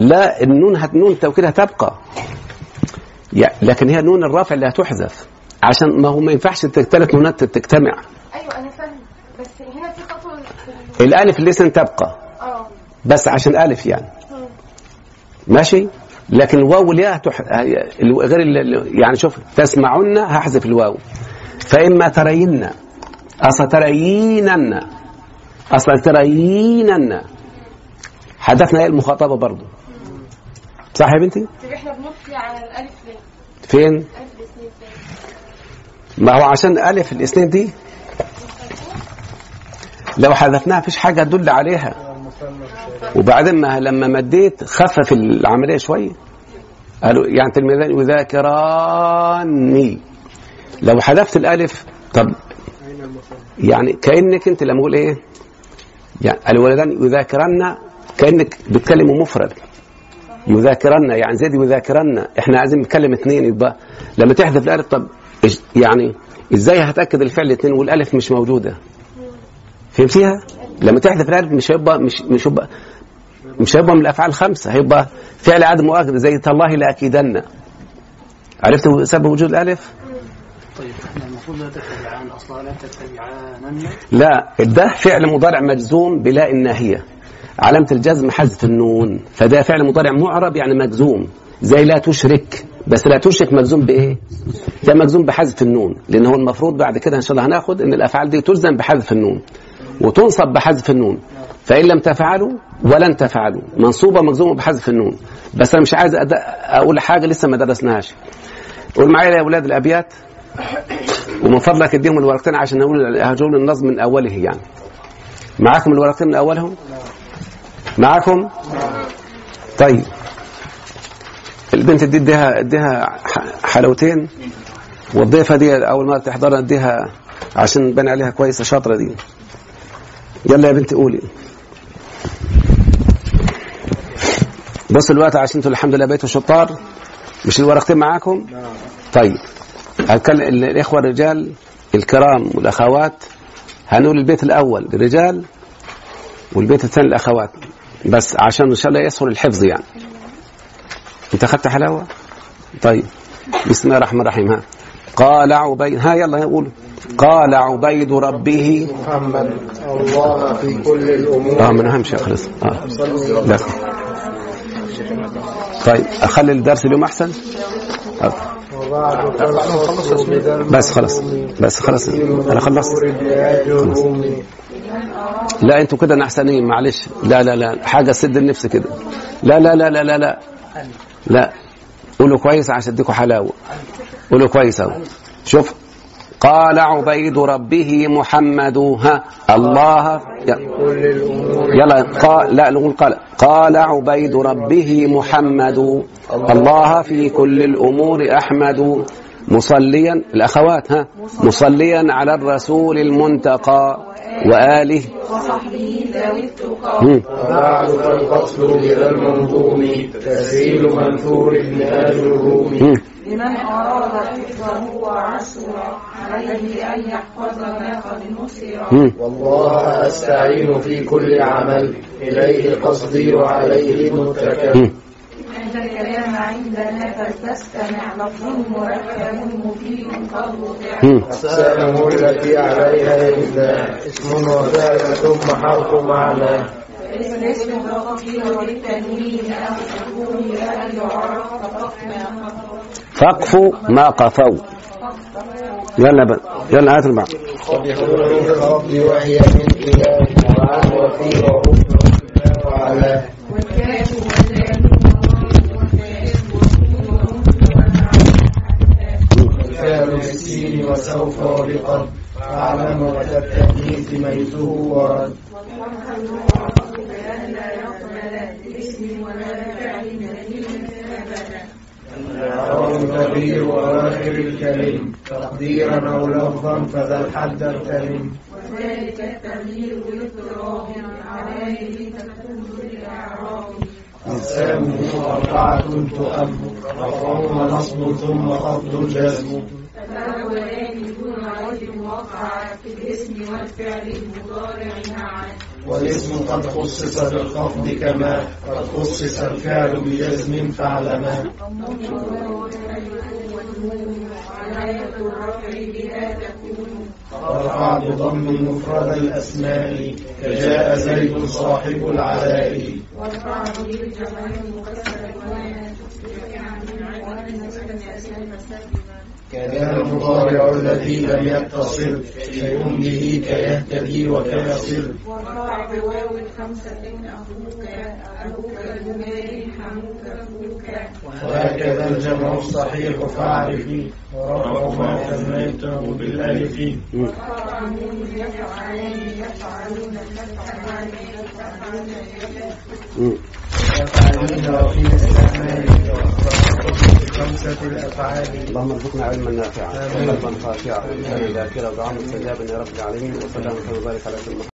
لا النون هت نون التوكيد هتبقى لكن هي نون الرافع اللي هتحذف. عشان ما هو ما ينفعش ثلاث نونات تجتمع. أيوه أنا فاهم بس هنا في خطوة الألف لسه تبقى. آه. بس عشان ألف يعني. مم. ماشي؟ لكن الواو والياء تح... غير ال- ال- يعني شوف تسمعن هحذف الواو. فإما ترين. أصل ترينن أصل ترينن حدثنا إيه المخاطبة برضو. صح يا بنتي؟ طب إحنا بنطلع على الألف ليه؟ فين الف الاثنين فين؟ ما هو عشان ألف الاثنين دي؟ لو حذفناها فيش حاجة تدل عليها. وبعدين ما لما مديت خفف العملية شوية. قالوا يعني تلميذان يذاكراني لو حذفت الألف طب يعني كأنك أنت لما أقول إيه؟ يعني الولدان يذاكرن كأنك بتكلم مفرد. يذاكرن يعني زيد يذاكرن إحنا عايزين نتكلم اثنين يبقى. لما تحذف الألف طب يعني إزاي هتأكد الفعل اثنين والألف مش موجودة؟ فهمتيها؟ لما تحذف الألف مش هيبقى مش مش هيبقى مش هيبقى من الأفعال الخمسة هيبقى فعل عدم مؤكد زي تالله لأكيدن. عرفت سبب وجود الألف؟ طيب إحنا المفروض لا تتبعان أصلا لا تتبعانن لا ده فعل مضارع مجزوم بلا الناهية. علامة الجزم حذف النون فده فعل مضارع معرب يعني مجزوم زي لا تشرك. بس لا تشرك مجزوم بإيه؟ ده مجزوم بحذف النون لأن هو المفروض بعد كده إن شاء الله هناخد إن الأفعال دي تلزم بحذف النون وتنصب بحذف النون فإن لم تفعلوا ولن تفعلوا منصوبة مجزومه بحذف النون. بس أنا مش عايز أقول حاجة لسه ما درسناهاش. قول معايا يا أولاد الأبيات ومن فضلك اديهم الورقتين عشان أقول هجول النظم من أوله يعني. معاكم الورقتين من أولهم؟ معاكم؟ طيب. البنت دي اديها اديها حلاوتين والضيفة دي أول مرة تحضرها اديها عشان نبان عليها كويسه شاطره دي. يلا يا بنتي قولي. بص الوقت عشان أنتوا الحمد لله بقيتوا شطار. مش الورقتين معاكم؟ طيب. هتكلم ال- الإخوة الرجال الكرام والأخوات. هنقول البيت الأول للرجال والبيت الثاني للأخوات. بس عشان إن شاء الله يسهل الحفظ يعني. انت اخذت حلاوة؟ طيب. بسم الله الرحمن الرحيم. ها. قال عبيد ها يلا قولوا. قال عبيد ربه. محمد الله في كل الأمور. آه من أهم شيء خلص آه. طيب أخلي الدرس اليوم أحسن؟ آه. بس خلاص. بس خلاص. أنا خلصت. لا أنتوا كده نحسنين معلش. لا لا لا. حاجة سد النفس كده. لا لا لا لا لا لا. لا. قولوا كويس عشان أديكوا حلاوة. قولوا كويس أهو. شوف. قال عبيد ربه محمد ها. الله. يلا. قال لا نقول قال. قال عبيد ربه محمد. الله في كل الأمور أحمد. مصليا الأخوات ها مصليا على الرسول المنتقى وآله وصحبه ذوي التقى. وبعد فالفصل بذا المنظوم تسهيل منثور ابن آل الروم. لمن أراد حفظه وعسره عليه أن يحفظ ما قد نصر. والله أستعين في كل عمل إليه قصدي وعليه متكل الكلام عندنا فلتستمع لفظ مركب مفيد مم. أقسامه التي عليها إلا اسم وفعل ثم حرف معنى. الاسم بالتفصيل وللتنوين أو تكون لا يعرف فقط ما فقف ما قفوا. يلا بقى. يلا هات البعض الخفض وهي من إله وعن وفي وعلى وسوف وبقد فاعلم وقت التأنيث ميته ورد الإعراب تغيير أواخر الكلم تقديرا أو لفظا فذا الحد الكلم وذلك التغيير بالاضطراب عليه تكون الإعراب أقسامه أربعة تؤم رفع ونصب ثم خفض جزم عيب وقع في الاسم والفعل المضارع معا والاسم قد خصص بالخفض كما قد خصص الفعل بجزم فاعلما. وعلاية الرفع بها تكون ورفع بضم مفرد الأسماء كجاء زيد صاحب العلاء. وأنا كان المضارع الذي لم يتصل شيء به كيهتدي وكيصل. وارفع بواو الخمسة أخوك أبوك المال حموك أخوك. وهكذا الجمع الصحيح فاعرفي. ورفع ما سميته بالألف. يفعلان يفعلون تفعلان يفعلون يفعلون وفي خمسة الأفعال اللهم ارزقنا علما نافعا. وقلبا خاشعا وذاكرا ودعاء مستجابا يا رب العالمين وسلم وبارك على سيدنا